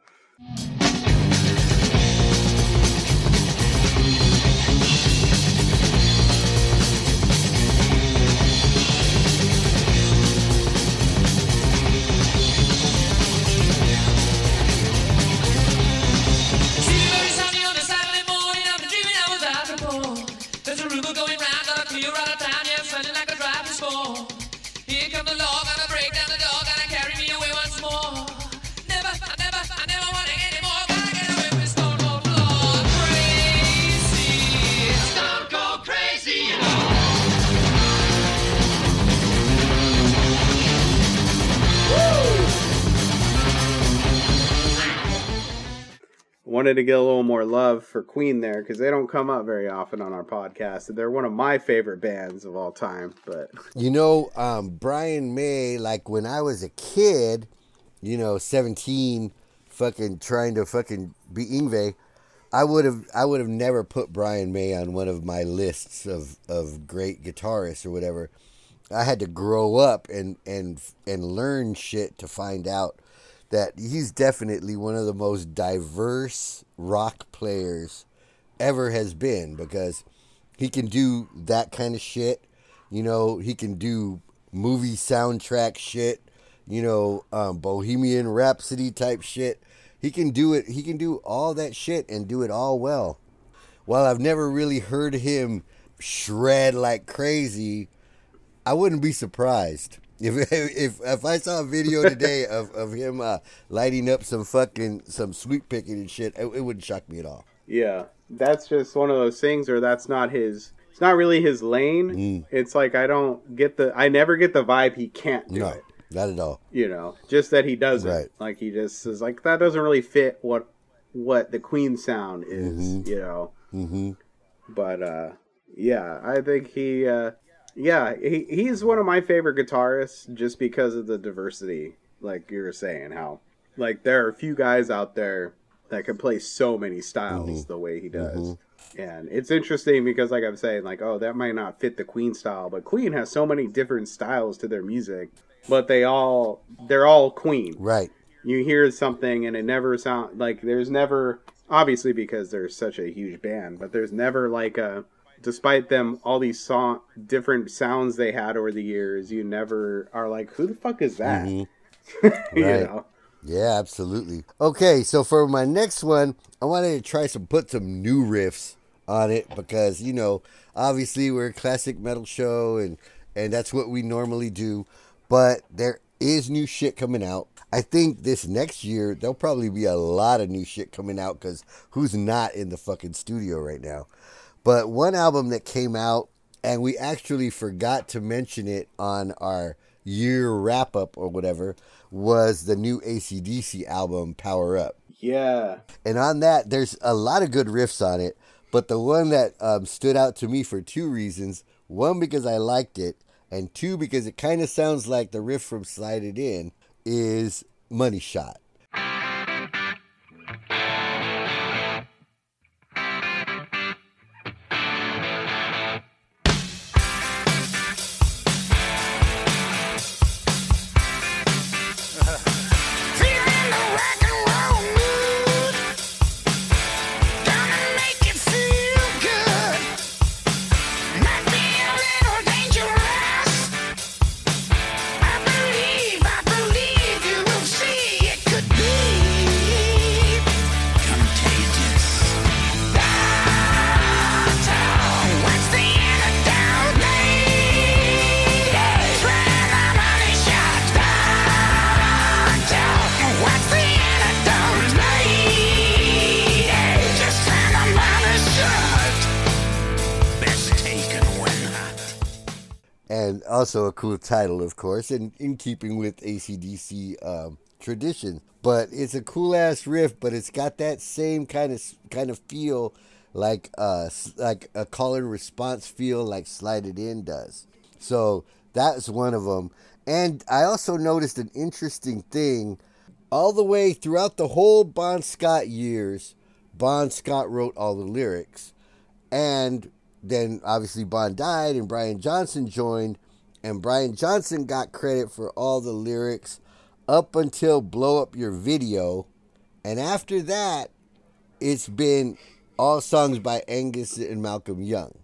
Here come the wanted to get a little more love for Queen there because they don't come up very often on our podcast. and They're one of my favorite bands of all time. But You know, um, Brian May, like when I was a kid, you know, 17, fucking trying to fucking be Yngwie, I would have I would have never put Brian May on one of my lists of, of great guitarists or whatever. I had to grow up and, and and learn shit to find out that he's definitely one of the most diverse rock players ever has been because he can do that kind of shit. You know, he can do movie soundtrack shit. You know, um, Bohemian Rhapsody type shit. He can do it. He can do all that shit and do it all well. While I've never really heard him shred like crazy, I wouldn't be surprised if if if I saw a video today of of him uh, lighting up some fucking some sweet picking and shit. It, it wouldn't shock me at all. yeah, that's just one of those things, or that's not his. It's not really his lane. Mm. It's like I don't get the. I never get the vibe he can't do No, it. not at all. You know, just that he does it. Right. Like he just is like that doesn't really fit what what the Queen sound is. Mm-hmm. You know. hmm but uh yeah i think he uh yeah he, he's one of my favorite guitarists just because of the diversity like you were saying how like there are a few guys out there that can play so many styles mm-hmm. the way he does. Mm-hmm. And it's interesting because like i'm saying like oh that might not fit the queen style but queen has so many different styles to their music but they all they're all queen. Right. you hear something and it never sound like there's never obviously because there's such a huge band but there's never like a despite them all these song different sounds they had over the years you never are like who the fuck is that mm-hmm. you Right. know Yeah, absolutely. Okay, so for my next one, I wanted to try some put some new riffs on it because you know, obviously we're a classic metal show and and that's what we normally do. But there is new shit coming out. I think this next year there'll probably be a lot of new shit coming out because who's not in the fucking studio right now? But one album that came out and we actually forgot to mention it on our year wrap up or whatever was the new ACDC album Power Up. Yeah. And on that, there's a lot of good riffs on it. But the one that um, stood out to me for two reasons one, because I liked it, and two, because it kind of sounds like the riff from Slide It In, is Money Shot. Also a cool title, of course, and in keeping with ACDC um, tradition. But it's a cool ass riff, but it's got that same kind of kind of feel like uh like a call and response feel like Slide It In does. So that's one of them. And I also noticed an interesting thing all the way throughout the whole Bon Scott years. Bon Scott wrote all the lyrics. And then obviously Bon died and Brian Johnson joined. And Brian Johnson got credit for all the lyrics up until Blow Up Your Video. And after that, it's been all songs by Angus and Malcolm Young.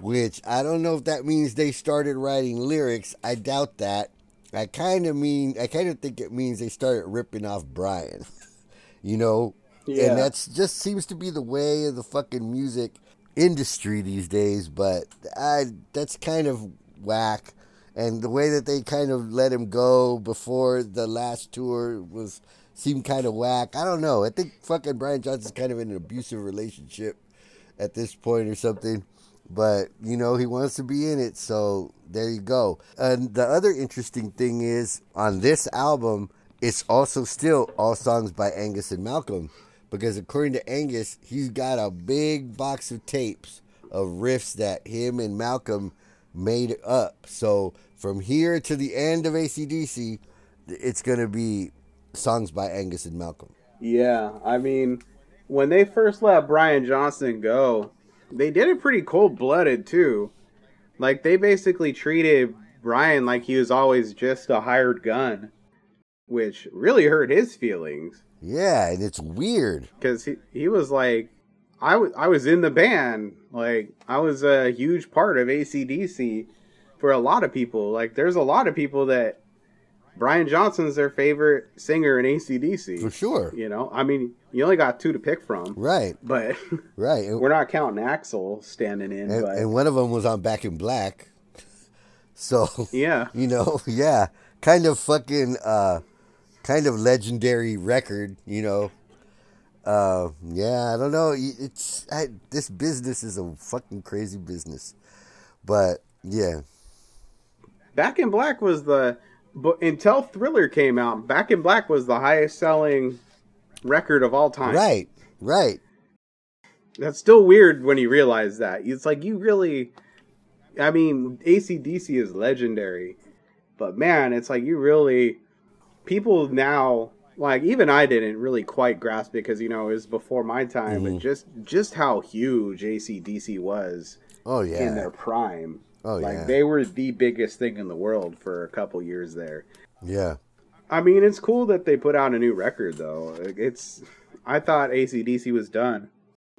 Which I don't know if that means they started writing lyrics. I doubt that. I kind of mean, I kind of think it means they started ripping off Brian. you know? Yeah. And that's just seems to be the way of the fucking music industry these days, but I that's kind of whack. And the way that they kind of let him go before the last tour was seemed kind of whack. I don't know. I think fucking Brian Johnson's kind of in an abusive relationship at this point or something. But you know he wants to be in it, so there you go. And the other interesting thing is on this album, it's also still all songs by Angus and Malcolm, because according to Angus, he's got a big box of tapes of riffs that him and Malcolm made up. So from here to the end of ACDC, it's gonna be songs by Angus and Malcolm. Yeah, I mean, when they first let Brian Johnson go, they did it pretty cold blooded too. Like they basically treated Brian like he was always just a hired gun, which really hurt his feelings Yeah, and it's weird. because he he was like, I was I was in the band, like I was a huge part of ACDC for a lot of people. Like there's a lot of people that Brian Johnson's their favorite singer in ACDC. For sure. You know, I mean, you only got two to pick from, Right, but right. We're not counting Axl standing in. and, but and one of them was on Back in Black. So, yeah, you know, yeah, kind of fucking, uh, kind of legendary record, you know. Uh, yeah, I don't know. It's I, this business is a fucking crazy business, but yeah, Back in Black was the, but until Thriller came out, Back in Black was the highest selling record of all time. right, right. That's still weird when you realize that. It's like you really, I mean, ACDC is legendary, but man, it's like you really, people now, like even I didn't really quite grasp it because you know it was before my time, Mm-hmm. but just just how huge ACDC was Oh yeah, in their prime. Oh, like yeah. they were the biggest thing in the world for a couple years there. yeah. I mean, it's cool that they put out a new record though. It's I thought ACDC was done,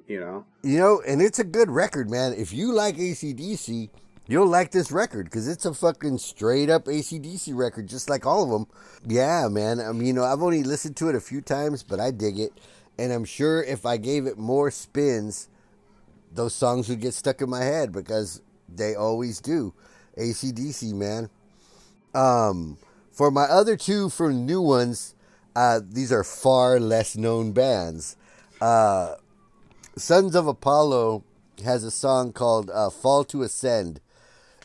you know. You know, and it's a good record, man. If you like ACDC, you'll like this record because it's a fucking straight up ACDC record, just like all of them. Yeah, man. I mean, you know, I've only listened to it a few times, but I dig it. And I'm sure if I gave it more spins, those songs would get stuck in my head because they always do. ACDC, man. Um, For my other two from new ones, uh, these are far less known bands. Uh, Sons of Apollo has a song called uh, "Fall to Ascend,"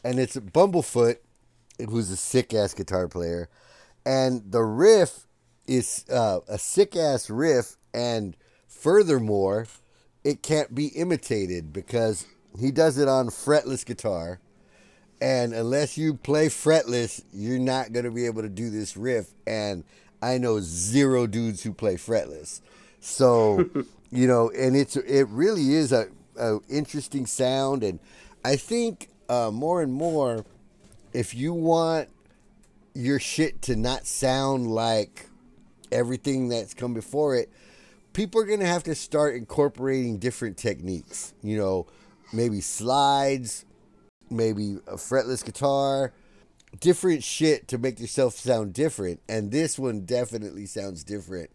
and it's Bumblefoot, who's a sick ass guitar player, and the riff is uh, a sick ass riff, and furthermore, it can't be imitated because he does it on fretless guitar. And unless you play fretless, you're not going to be able to do this riff. And I know zero dudes who play fretless. So, you know, and it's it really is a, a interesting sound. And I think uh, more and more, if you want your shit to not sound like everything that's come before it, people are going to have to start incorporating different techniques. You know, maybe slides, maybe a fretless guitar, different shit to make yourself sound different. And this one definitely sounds different.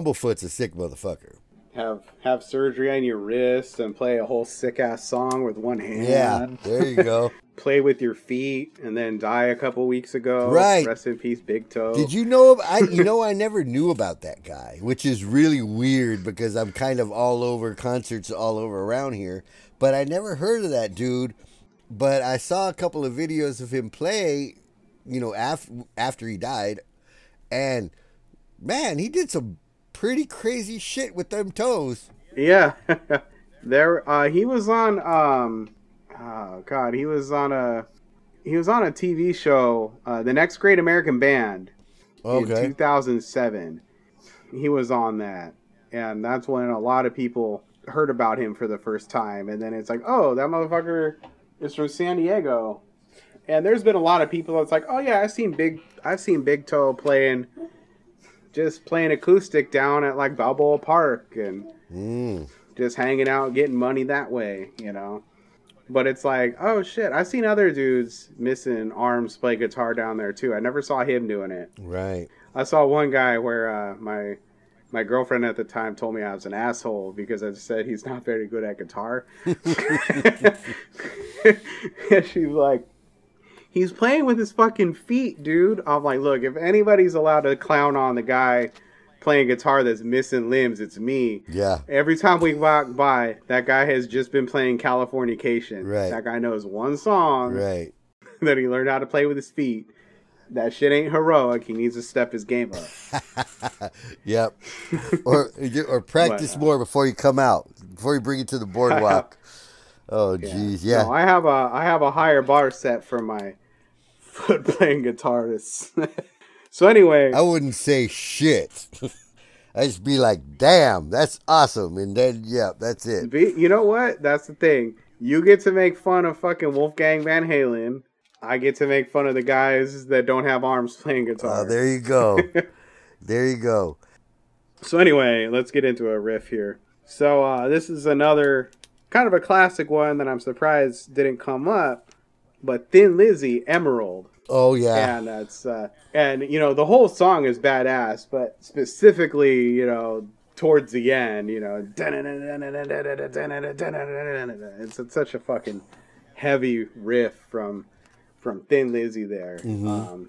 Bumblefoot's a sick motherfucker. Have have surgery on your wrist and play a whole sick ass song with one hand. Yeah, there you go. Play with your feet and then die a couple weeks ago. Right. Rest in peace, Big Toe. Did you know? I you know I never knew about that guy, which is really weird because I'm kind of all over concerts all over around here, but I never heard of that dude. But I saw a couple of videos of him play, you know, after after he died, and man, he did some pretty crazy shit with them toes. Yeah. there uh he was on um oh god, he was on a he was on a TV show, uh The Next Great American Band in 2007. He was on that. And that's when a lot of people heard about him for the first time and then it's like, "Oh, that motherfucker is from San Diego." And there's been a lot of people that's like, "Oh yeah, I've seen Big I've seen Big Toe playing just playing acoustic down at like Balboa Park and mm, just hanging out, getting money that way, you know. But it's like, oh shit, I've seen other dudes missing arms play guitar down there too. I never saw him doing it. right. I saw one guy where uh, my my girlfriend at the time told me I was an asshole because I said he's not very good at guitar. and she's like, he's playing with his fucking feet, dude. I'm like, look, if anybody's allowed to clown on the guy playing guitar that's missing limbs, it's me. Yeah, Every time we walk by, that guy has just been playing Californication. Right. That guy knows one song right. that he learned how to play with his feet. That shit ain't heroic. He needs to step his game up. Yep. or or practice But, uh, more before you come out, before you bring it to the boardwalk. Oh, jeez, yeah. No, I have a I have a higher bar set for my playing guitarists. so anyway, I wouldn't say shit. I just be like, "Damn, that's awesome," and then yeah, that's it. be, you know what? That's the thing. You get to make fun of fucking Wolfgang Van Halen. I get to make fun of the guys that don't have arms playing guitar. Oh, there you go. there you go. So anyway, let's get into a riff here. So uh, this is another kind of a classic one that I'm surprised didn't come up, but Thin Lizzy, Emerald, Oh yeah, and that's uh, and you know the whole song is badass, but specifically you know towards the end, you know, it's, it's such a fucking heavy riff from from Thin Lizzy there. Um,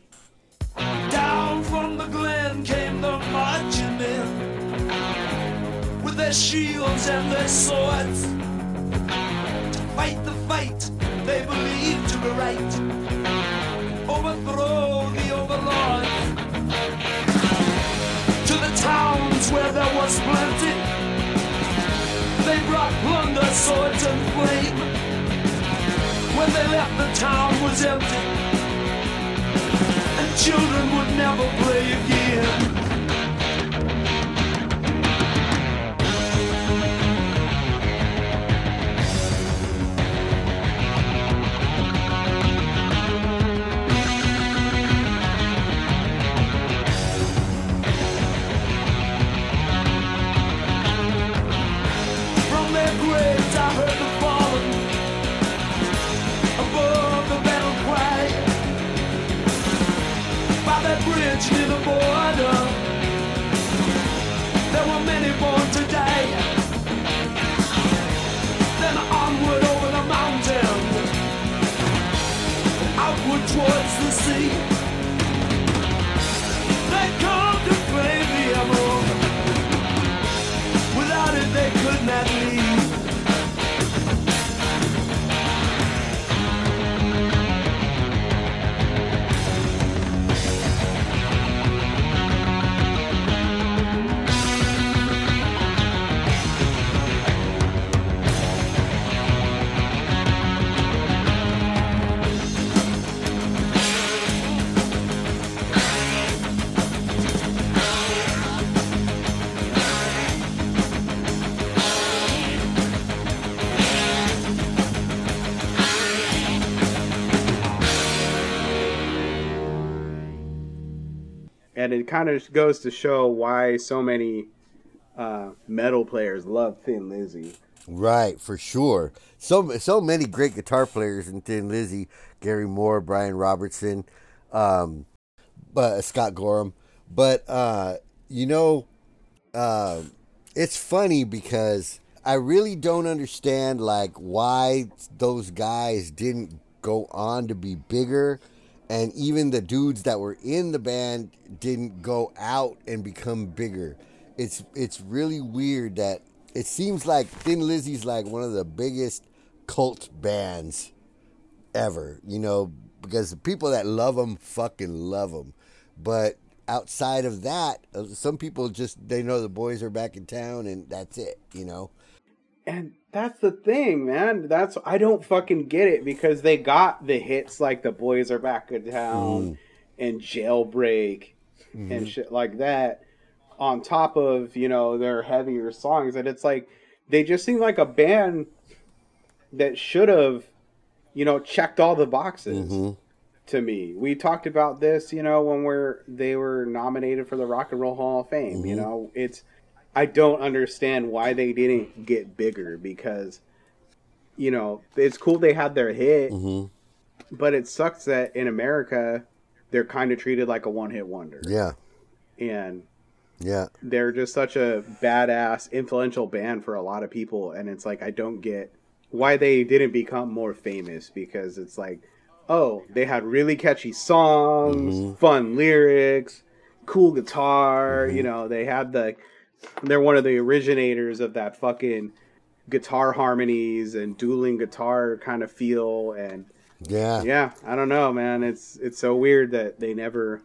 Down from the glen came the marching men with their shields and their swords to fight the fight they believed to be right, overthrow the overlords. To the towns where there was plenty, they brought plunder, swords, and flame. When they left, the town was empty and children would never play again. The border. There were many born today. Then onward over the mountain, outward towards the sea. And it kind of goes to show why so many uh, metal players love Thin Lizzy. Right, for sure. So so many great guitar players in Thin Lizzy, Gary Moore, Brian Robertson, um, but Scott Gorham. But uh, you know, uh, it's funny because I really don't understand like why those guys didn't go on to be bigger, and even the dudes that were in the band didn't go out and become bigger. It's it's really weird that it seems like Thin Lizzy's like one of the biggest cult bands ever, you know, because the people that love them fucking love them. But outside of that, uh, some people just they know the boys are back in town and that's it, you know. And that's the thing, man. That's I don't fucking get it because they got the hits like the boys are back in town mm. and jailbreak mm-hmm. and shit like that on top of, you know, their heavier songs and it's like they just seem like a band that should have, you know, checked all the boxes mm-hmm. to me. We talked about this, you know, when we're they were nominated for the Rock and Roll Hall of Fame. You mm-hmm. know, it's I don't understand why they didn't get bigger because, you know, it's cool they had their hit, mm-hmm. but it sucks that in America they're kind of treated like a one hit wonder, Yeah. and Yeah. they're just such a badass, influential band for a lot of people, and it's like I don't get why they didn't become more famous because it's like, oh, they had really catchy songs, mm-hmm. fun lyrics, cool guitar, you mm-hmm. know, they had the they're one of the originators of that fucking guitar harmonies and dueling guitar kind of feel and Yeah. yeah, I don't know, man. It's it's so weird that they never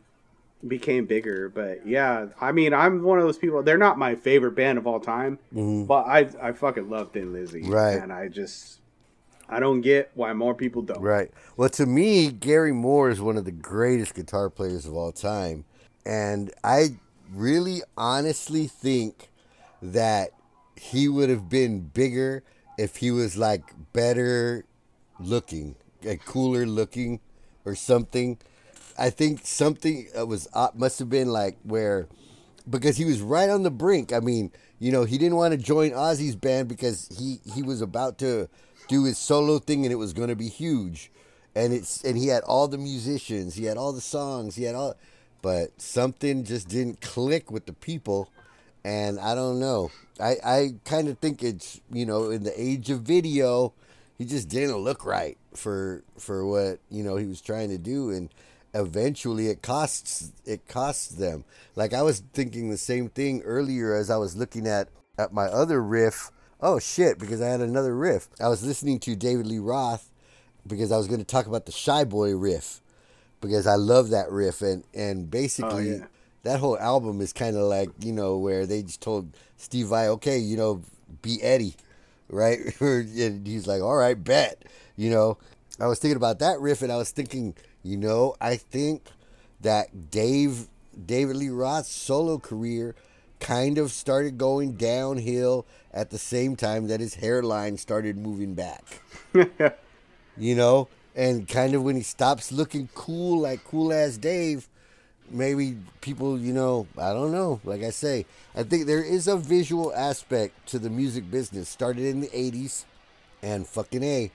became bigger, but yeah, I mean, I'm one of those people. They're not my favorite band of all time, but I I fucking love Thin Lizzy, Mm-hmm. Right. And I just I don't get why more people don't. Right. Well, to me, Gary Moore is one of the greatest guitar players of all time. And I really honestly think that he would have been bigger if he was like better looking, like cooler looking or something. I think something uh, was must have been like where because he was right on the brink. I mean, you know, he didn't want to join Ozzy's band because he he was about to do his solo thing and it was going to be huge. And it's and he had all the musicians, he had all the songs, he had all but something just didn't click with the people And I don't know. I, I kind of think it's, you know, in the age of video, he just didn't look right for for what, you know, he was trying to do and eventually it costs it costs them. Like I was thinking the same thing earlier as I was looking at at my other riff. Oh shit, because I had another riff. I was listening to David Lee Roth because I was going to talk about the Shy Boy riff because I love that riff and and oh, basically Oh, yeah. that whole album is kind of like you know where they just told Steve Vai, okay, you know, be Eddie, right? and he's like, all right, bet. You know, I was thinking about that riff and I was thinking, you know, I think that Dave David Lee Roth's solo career kind of started going downhill at the same time that his hairline started moving back you know, and kind of when he stops looking cool, like cool ass Dave, maybe people, you know, I don't know. Like I say, I think there is a visual aspect to the music business. Started in the '80s, and fucking a,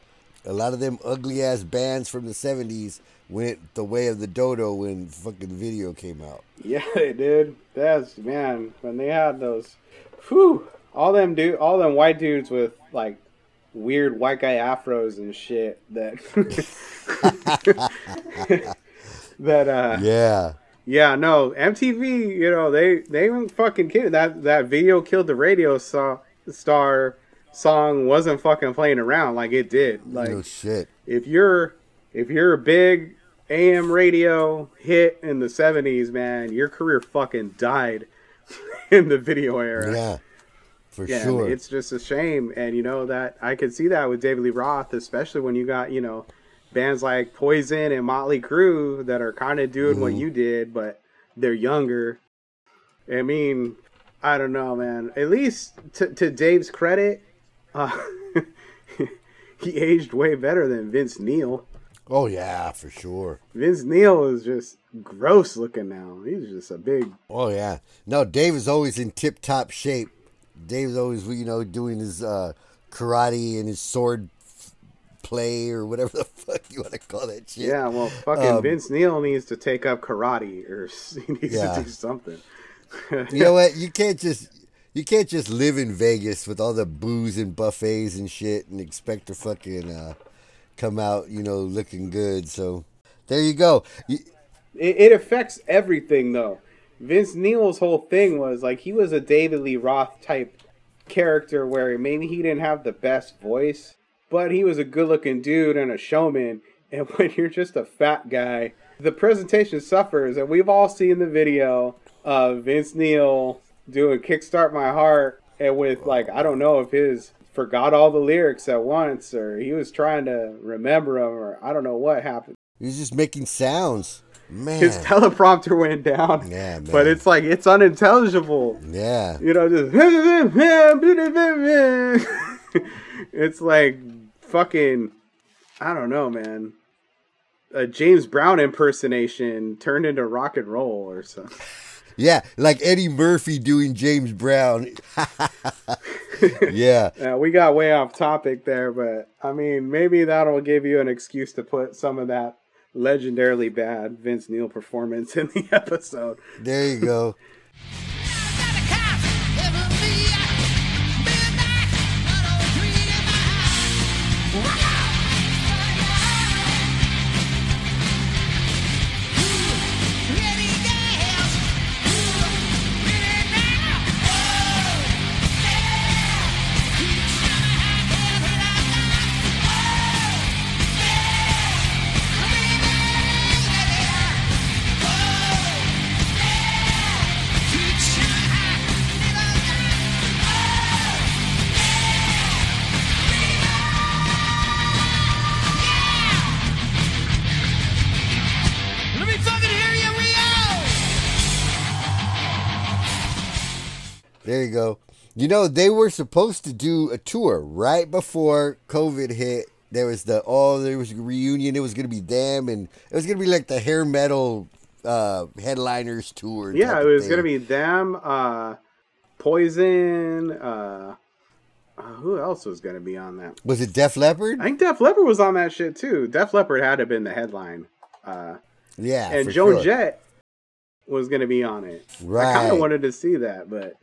a lot of them ugly ass bands from the '70s went the way of the dodo when fucking video came out. Yeah, they did. That's man when they had those, whew, all them dude, all them white dudes with like weird white guy afros and shit that that uh Yeah, yeah no MTV you know they they weren't fucking kidding that that video killed the radio star star song wasn't fucking playing around like it did like no shit. if you're if you're a big AM radio hit in the 70s, man, your career fucking died in the video era. Yeah, for Yeah, sure. it's just a shame, and you know that I could see that with David Lee Roth, especially when you got you know bands like Poison and Motley Crue that are kind of doing what Mhm. you did, but they're younger. I mean, I don't know, man. At least to, to Dave's credit, uh, he aged way better than Vince Neil. oh yeah, for sure. Vince Neil is just gross looking now. He's just a big. Oh yeah. No, Dave is always in tip top shape. Dave's always you know doing his uh, karate and his sword play or whatever the fuck you want to call that shit. Yeah, well, fucking Um, Vince Neil needs to take up karate or he needs Yeah. to do something. You know what? You can't just you can't just live in Vegas with all the booze and buffets and shit and expect to fucking uh, come out you know looking good. So there you go. You, It, it affects everything though. Vince Neil's whole thing was like he was a David Lee Roth type character where maybe he didn't have the best voice, but he was a good looking dude and a showman. And when you're just a fat guy, the presentation suffers. And we've all seen the video of Vince Neil doing Kickstart My Heart and with like, I don't know if his forgot all the lyrics at once or he was trying to remember them or I don't know what happened. he's just making sounds, man. His teleprompter went down. Yeah, man. But it's like it's unintelligible. yeah. You know, just it's like fucking I don't know, man. A James Brown impersonation turned into rock and roll or something. Yeah, like Eddie Murphy doing James Brown. yeah. Uh, we got way off topic there, but I mean, maybe that'll give you an excuse to put some of that legendarily bad Vince Neil performance in the episode. There you go. You know, they were supposed to do a tour right before COVID hit. There was the oh, there was a reunion. It was gonna be them, and it was gonna be like the hair metal uh, headliners tour. Yeah, it was gonna be them, uh, Poison. Uh, uh, who else was gonna be on that? Was it Def Leppard? I think Def Leppard was on that shit too. Def Leppard had to have been the headline, uh, Yeah, and Joan sure. Jett was gonna be on it. I kind of wanted to see that, but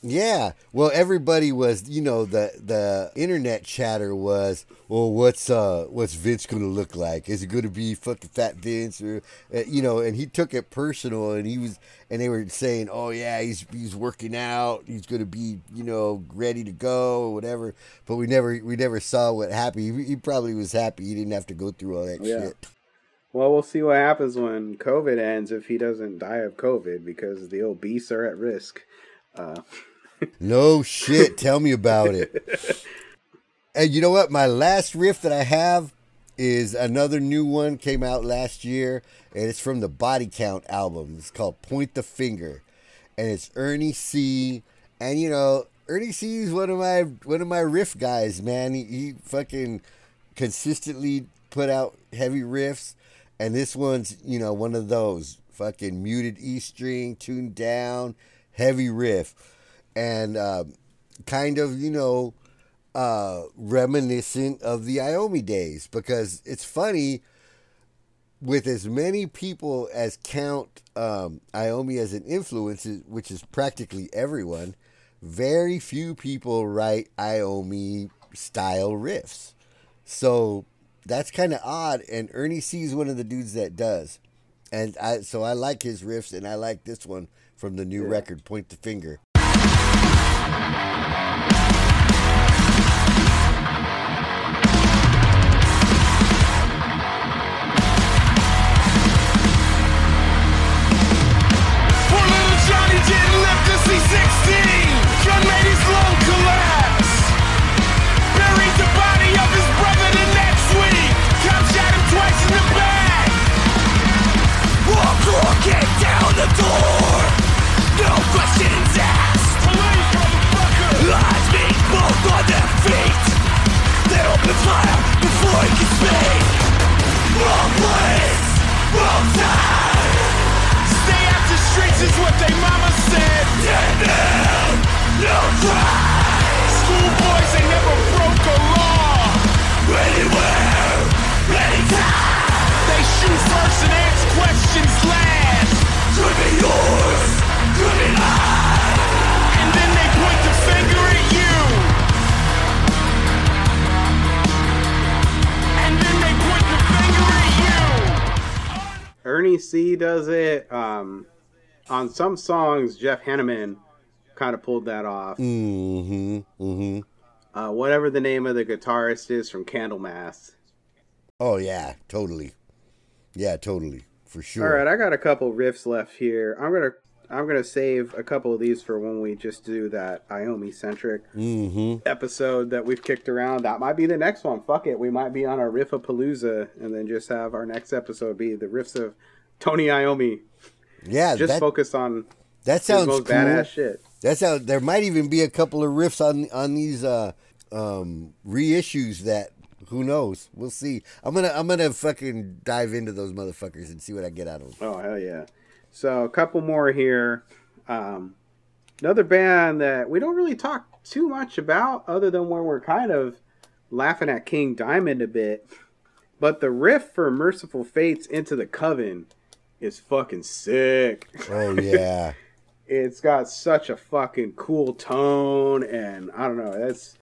Yeah. Well, everybody was, you know, the the internet chatter was, well, what's uh, what's Vince going to look like? Is it going to be fucking Fat Vince or, uh, you know? And he took it personal, and he was, and they were saying, oh yeah, he's he's working out, he's going to be, you know, ready to go or whatever. But we never we never saw what happened. He, he probably was happy he didn't have to go through all that Yeah. shit. Well, we'll see what happens when COVID ends if he doesn't die of COVID because the obese are at risk. Uh, No shit. Tell me about it. And you know what? My last riff that I have is another new one came out last year, and it's from the Body Count album. It's called Point the Finger, and it's Ernie C. And you know, Ernie C is one of my one of my riff guys, man. He, he fucking consistently put out heavy riffs, and this one's you know one of those fucking muted E string, tuned down, heavy riff, and um, kind of you know uh, reminiscent of the Iommi days because it's funny with as many people as count um, Iommi as an influence, which is practically everyone. Very few people write Iommi style riffs, so that's kind of odd. And Ernie C is one of the dudes that does, and I so I like his riffs, and I like this one from the new record, Point the Finger. Poor little Johnny didn't live to see 16. John made his. Buried the body of his brother the next week. Shot him twice in the back. Walk walking down the door. No questions asked. Police, motherfucker. Eyes being both on their feet. They open fire before he can speak. Wrong place, wrong time. Stay out the streets is what they mama said. Dead now, no. Schoolboys they never broke a law. Anywhere, anytime. They shoot first and ask questions last. Could be yours, could be mine. And then they point the finger at you. And then they point the finger at you. Ernie C does it. Um, on some songs, Jeff Hanneman kind of pulled that off. Mm-hmm. Mm-hmm. Uh, whatever the name of the guitarist is from Candlemass. Oh yeah, totally. Yeah, totally. For sure. All right, I got a couple riffs left here. I'm gonna I'm gonna save a couple of these for when we just do that Iommi centric Mm-hmm. episode that we've kicked around. That might be the next one. Fuck it, we might be on our Riff of Palooza, and then just have our next episode be the riffs of Tony Iommi. Yeah, Just that, focus on that sounds most cool. badass shit. That sounds. There might even be a couple of riffs on on these uh um reissues that who knows. We'll see. I'm gonna I'm gonna fucking dive into those motherfuckers and see what I get out of them. Oh hell yeah! So a couple more here. Um, another band that we don't really talk too much about, other than when we're kind of laughing at King Diamond a bit. But the riff for Mercyful Fate's "Into the Coven" is fucking sick. Oh yeah. It's got such a fucking cool tone, and I don't know. That's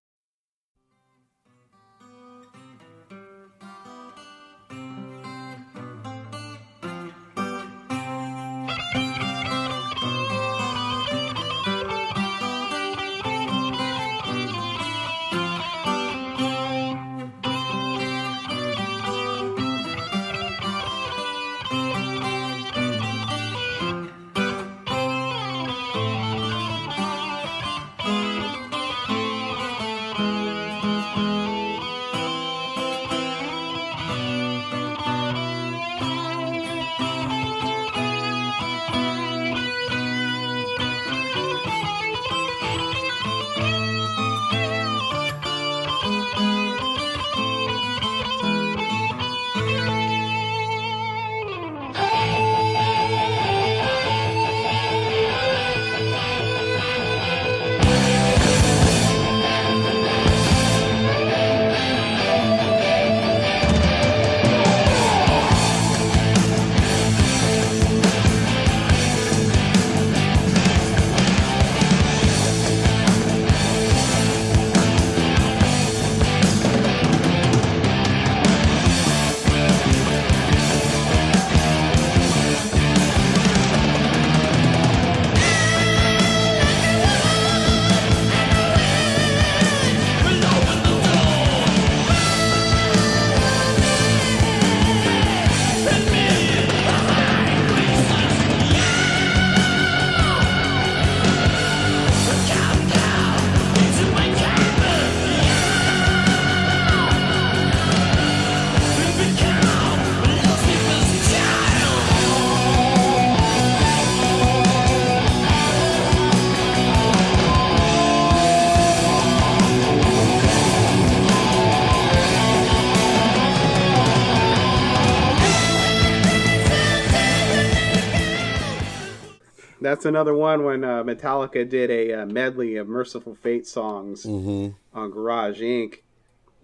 another one when uh, Metallica did a uh, medley of Mercyful Fate songs Mm-hmm. on Garage Inc.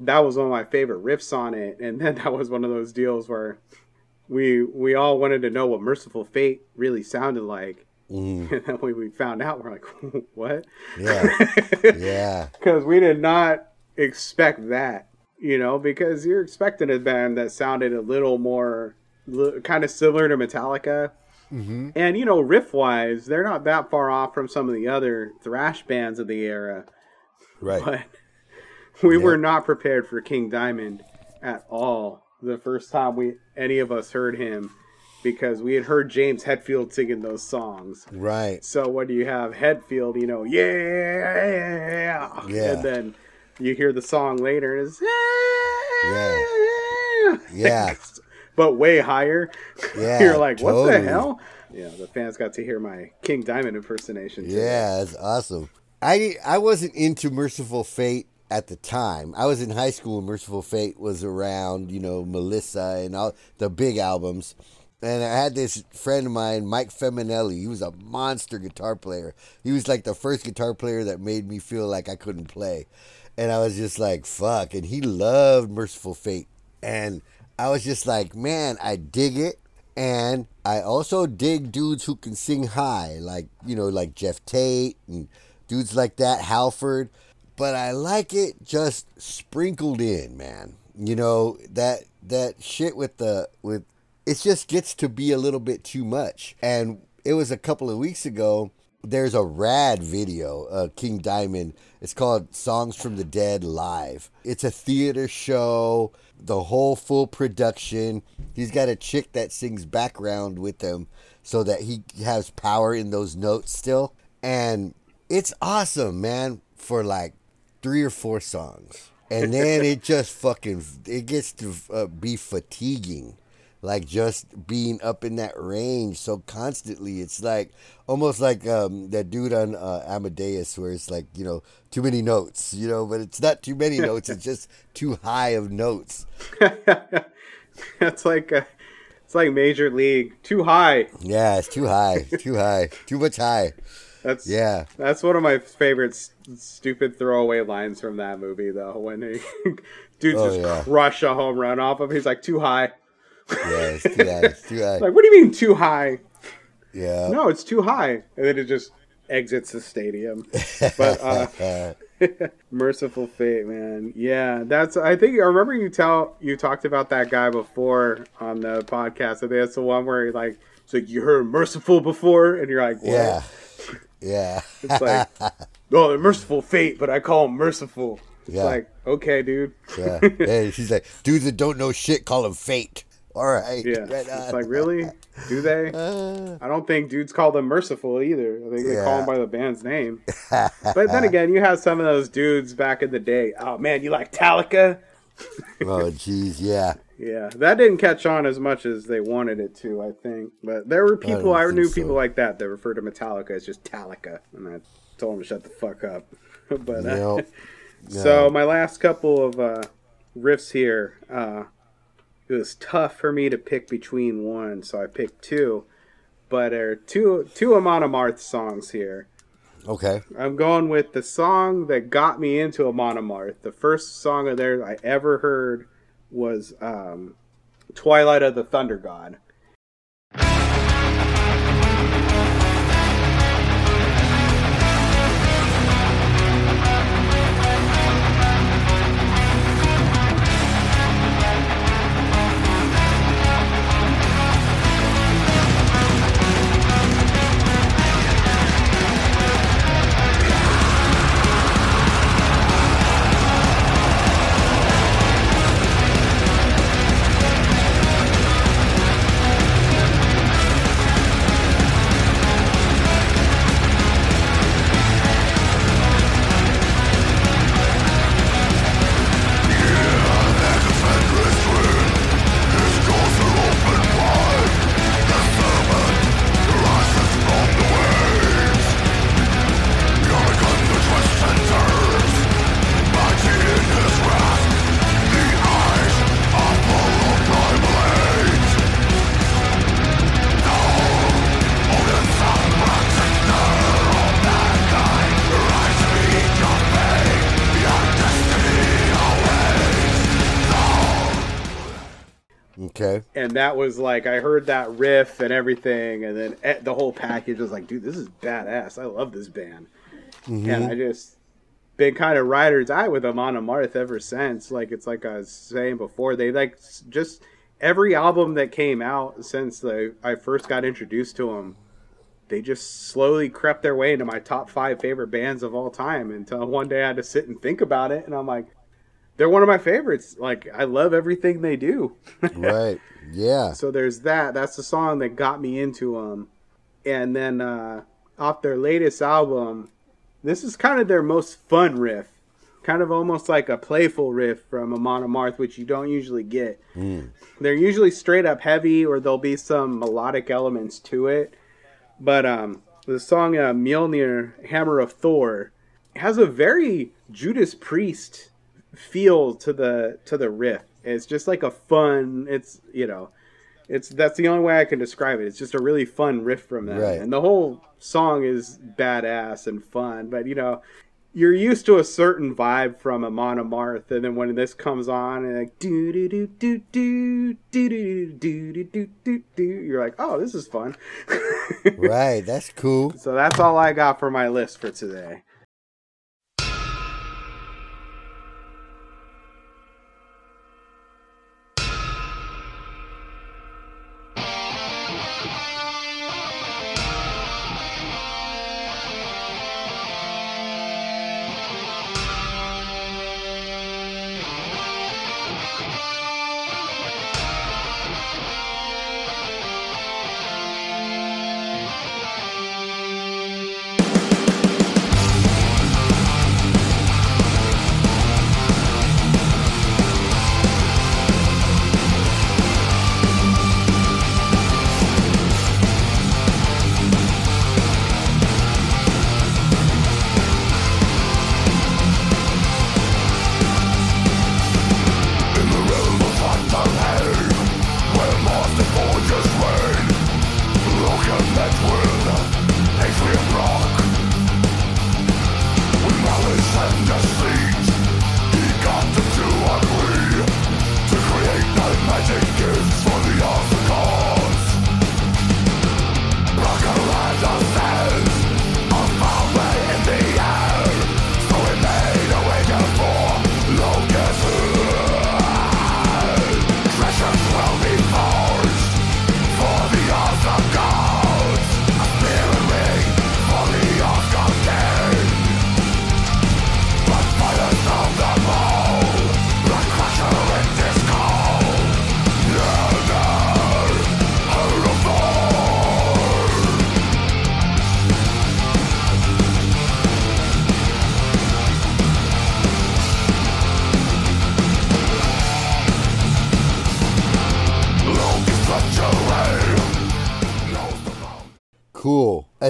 That was one of my favorite riffs on it, and then that was one of those deals where we we all wanted to know what Mercyful Fate really sounded like, Mm-hmm. and then when we found out, we're like, "What?" Yeah. yeah. because we did not expect that, you know, because you're expecting a band that sounded a little more kind of similar to Metallica. Mm-hmm. And, you know, riff wise, they're not that far off from some of the other thrash bands of the era, Right. but we Yeah. were not prepared for King Diamond at all the first time we any of us heard him because we had heard James Hetfield singing those songs. Right. So what do you have? Hetfield, you know, yeah, Yeah. and then you hear the song later, and it's Yeah. Yeah. but way higher. Yeah, You're like, what the hell? Yeah, the fans got to hear my King Diamond impersonation. too. Yeah, that's awesome. I I wasn't into Mercyful Fate at the time. I was in high school when Mercyful Fate was around, you know, Melissa and all the big albums. And I had this friend of mine, Mike Feminelli. He was a monster guitar player. He was like the first guitar player that made me feel like I couldn't play. And I was just like, fuck. And he loved Mercyful Fate. And I was just like, man, I dig it. And I also dig dudes who can sing high, like, you know, like Geoff Tate and dudes like that, Halford. But I like it just sprinkled in, man. You know, that that shit with the with it just gets to be a little bit too much. And it was a couple of weeks ago. There's a rad video, uh, King Diamond. It's called Songs from the Dead Live. It's a theater show, the whole full production. He's got a chick that sings background with him so that he has power in those notes still. And it's awesome, man, for like three or four songs. And then it just fucking, it gets to uh, be fatiguing like just being up in that range so constantly it's like almost like um that dude on uh, amadeus where it's like you know too many notes you know but it's not too many notes it's just too high of notes That's like uh it's like Major League, too high. yeah it's too high too high too much high That's yeah That's one of my favorite stupid throwaway lines from that movie, though. When he dude Oh, just yeah. crush a home run off of him, he's like too high. Yeah it's too high it's too high Like, what do you mean too high? yeah No, it's too high, and then it just exits the stadium. But uh, mercyful fate, man. Yeah, that's. I think I remember you tell you talked about that guy before on the podcast. I think that's the one where he like, it's like you heard merciful before, and you're like, what? yeah yeah It's like, oh, they're mercyful fate, but I call them merciful. It's Yeah. like, okay, dude. yeah hey, she's like dudes that don't know shit call them fate all right Yeah. right It's like, really? Do they? Uh, I don't think dudes call them merciful either. I think they call them by the band's name. but then again, you have some of those dudes back in the day. Oh, man, you like Talica? oh jeez yeah Yeah, that didn't catch on as much as they wanted it to, I think. But there were people, don't I, knew so. people like that that referred to Metallica as just Talica. And I told them to shut the fuck up. but uh, Nope. So my last couple of uh, riffs here, uh, it was tough for me to pick between one, so I picked two. But there are two two Amon Amarth songs here. okay I'm going with the song that got me into Amon Amarth. The first song of theirs I ever heard was um, "Twilight of the Thunder God." And that was like I heard that riff and everything, and then the whole package was like, dude, this is badass. I love this band, mm-hmm. and I just been kind of ride or die with them Amon Amarth ever since. Like it's like I was saying before, they like just every album that came out since the I first got introduced to them. They just slowly crept their way into my top five favorite bands of all time until one day I had to sit and think about it, and I'm like, they're one of my favorites. Like I love everything they do. Right. Yeah. So there's that. That's the song that got me into them. And then uh, off their latest album, this is kind of their most fun riff. Kind of almost like a playful riff from Amon Amarth, which you don't usually get. They're usually straight up heavy, or there'll be some melodic elements to it. But um, the song uh, Mjolnir, Hammer of Thor, has a very Judas Priest feel to the to the riff. It's just like a fun. It's you know, it's that's the only way I can describe it. It's just a really fun riff from them, Right. and the whole song is badass and fun. But you know, you're used to a certain vibe from Amon Amarth, and then when this comes on, and like do do do do do do do do do do do do, you're like, oh, this is fun. Right. That's cool. So that's all I got for my list for today.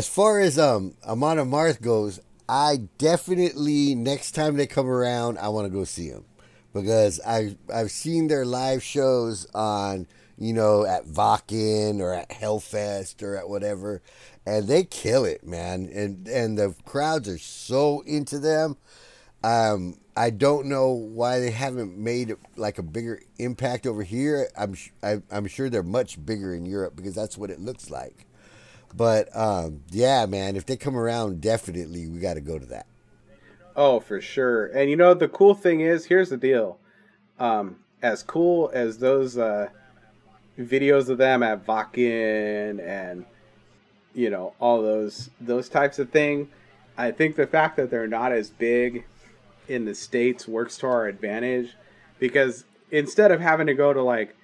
As far as um Amon Amarth goes, I definitely next time they come around, I want to go see them because I I've seen their live shows on you know at Wacken or at Hellfest or at whatever, and they kill it, man. And and the crowds are so into them. Um, I don't know why they haven't made like a bigger impact over here. I'm sh- I, I'm sure they're much bigger in Europe because that's what it looks like. But um, yeah, man, if they come around, definitely we got to go to that. Oh, for sure. And you know the cool thing is, here's the deal. Um, as cool as those uh, videos of them at Wacken and you know all those those types of thing, I think the fact that they're not as big in the states works to our advantage because instead of having to go to like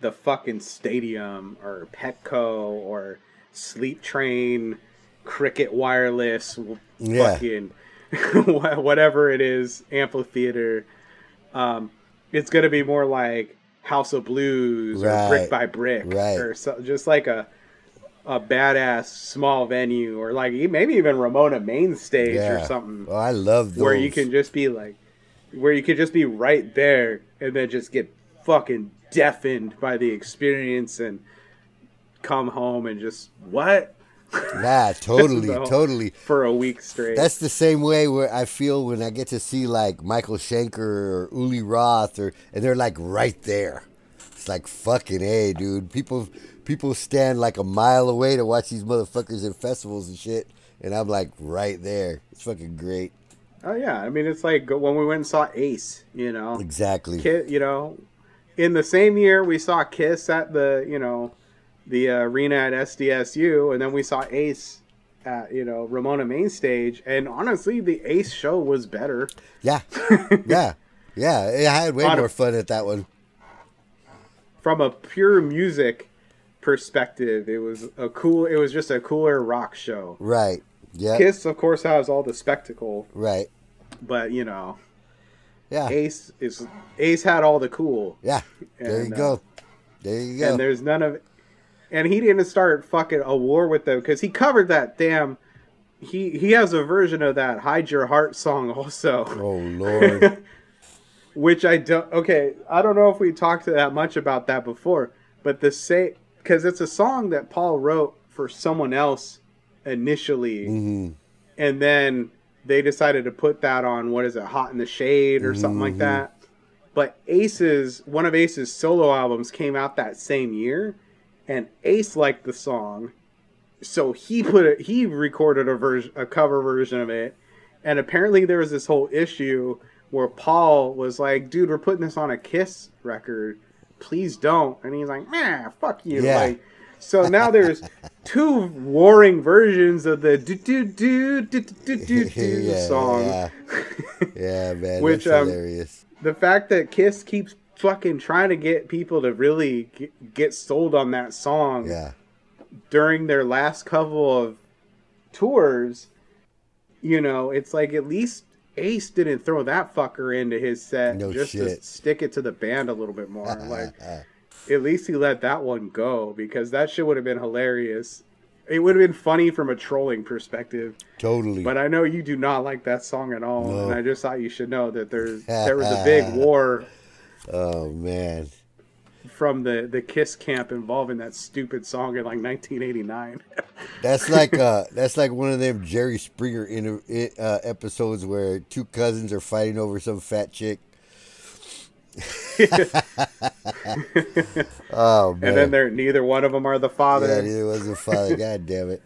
the fucking stadium or Petco or Sleep Train, Cricket Wireless, Yeah. fucking whatever it is, amphitheater. Um, it's gonna be more like House of Blues or Brick by Brick, Right. or so, just like a a badass small venue, or like maybe even Ramona Main Stage or something, Oh, I love those. where you can just be like, where you could just be right there and then just get fucking deafened by the experience and come home and just what Nah, totally, So- totally. for a week straight. That's the same way where I feel when I get to see like Michael Schenker or Uli Roth, or and they're like right there. It's like fucking a, dude. People people stand like a mile away to watch these motherfuckers in festivals and shit, and I'm like right there. It's fucking great. Oh yeah, I mean it's like when we went and saw Ace, you know. Exactly. You know, in the same year we saw Kiss at the you know the uh, arena at SDSU, and then we saw Ace at you know Ramona Main Stage, and honestly, the Ace show was better. Yeah, yeah, yeah. I had way On a- more fun at that one. From a pure music perspective, it was a cool. It was just a cooler rock show. Right. Yeah. Kiss, of course, has all the spectacle, Right. but you know, Yeah. Ace is Ace had all the cool. Yeah. There And, you uh, go. There you go. and there's none of and he didn't start fucking a war with them because he covered that damn he he has a version of that hide your heart song also. Oh Lord. which i don't okay i don't know if we talked that much about that before but the say because it's a song that paul wrote for someone else initially. Hmm and then they decided to put that on what is it hot in the shade or something like that. But ace's one of ace's solo albums came out that same year and ace liked the song so he put it he recorded a version a cover version of it and apparently there was this whole issue where paul was like dude we're putting this on a kiss record please don't and he's like man fuck you Yeah. like so now there's two warring versions of the do do do do do do do song. Yeah. yeah, man. Which, that's um, hilarious. The fact that Kiss keeps fucking trying to get people to really get, get sold on that song Yeah. during their last couple of tours, you know, it's like at least Ace didn't throw that fucker into his set No just shit. to stick it to the band a little bit more. like at least he let that one go because that shit would have been hilarious. It would have been funny from a trolling perspective, Totally. but I know you do not like that song at all, No. and I just thought you should know that there's there was a big war oh man. from the the Kiss camp involving that stupid song in like 1989. That's like uh that's like one of them Jerry Springer in, uh, episodes where two cousins are fighting over some fat chick. oh man. and then they're neither one of them are the father. yeah, neither was the father. God damn it.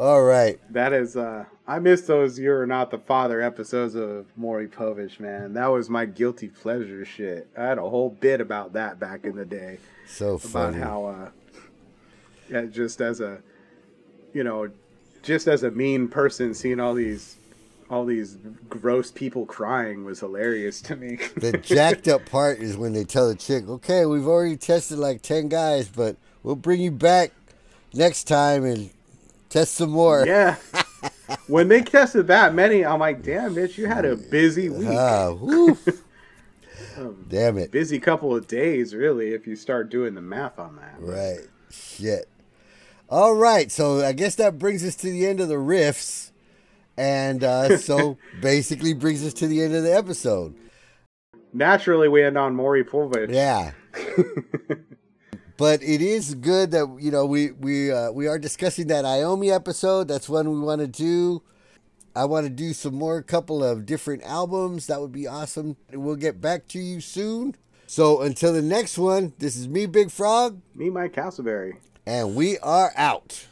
All right. That is, uh, I miss those "You're Not the Father" episodes of Maury Povich, man. That was my guilty pleasure shit. I had a whole bit about that back in the day So funny. about how, uh, yeah, just as a, you know, just as a mean person, seeing all these, all these gross people crying was hilarious to me. the jacked up part is when they tell the chick, "Okay, we've already tested like ten guys, but we'll bring you back next time and test some more." yeah. when they tested that many, I'm like, damn, bitch, you had a busy week. Ah, woo. Damn it. busy couple of days, really, if you start doing the math on that. Right. Shit. All right. So I guess that brings us to the end of the riffs. And uh, so basically brings us to the end of the episode. Naturally, we end on Maury Povich. Yeah. but it is good that you know we we uh, we are discussing that Iommi episode. That's one we want to do. I want to do some more couple of different albums. That would be awesome. We'll get back to you soon. So until the next one, this is me, Big Frog, Me, Mike Castleberry. and we are out.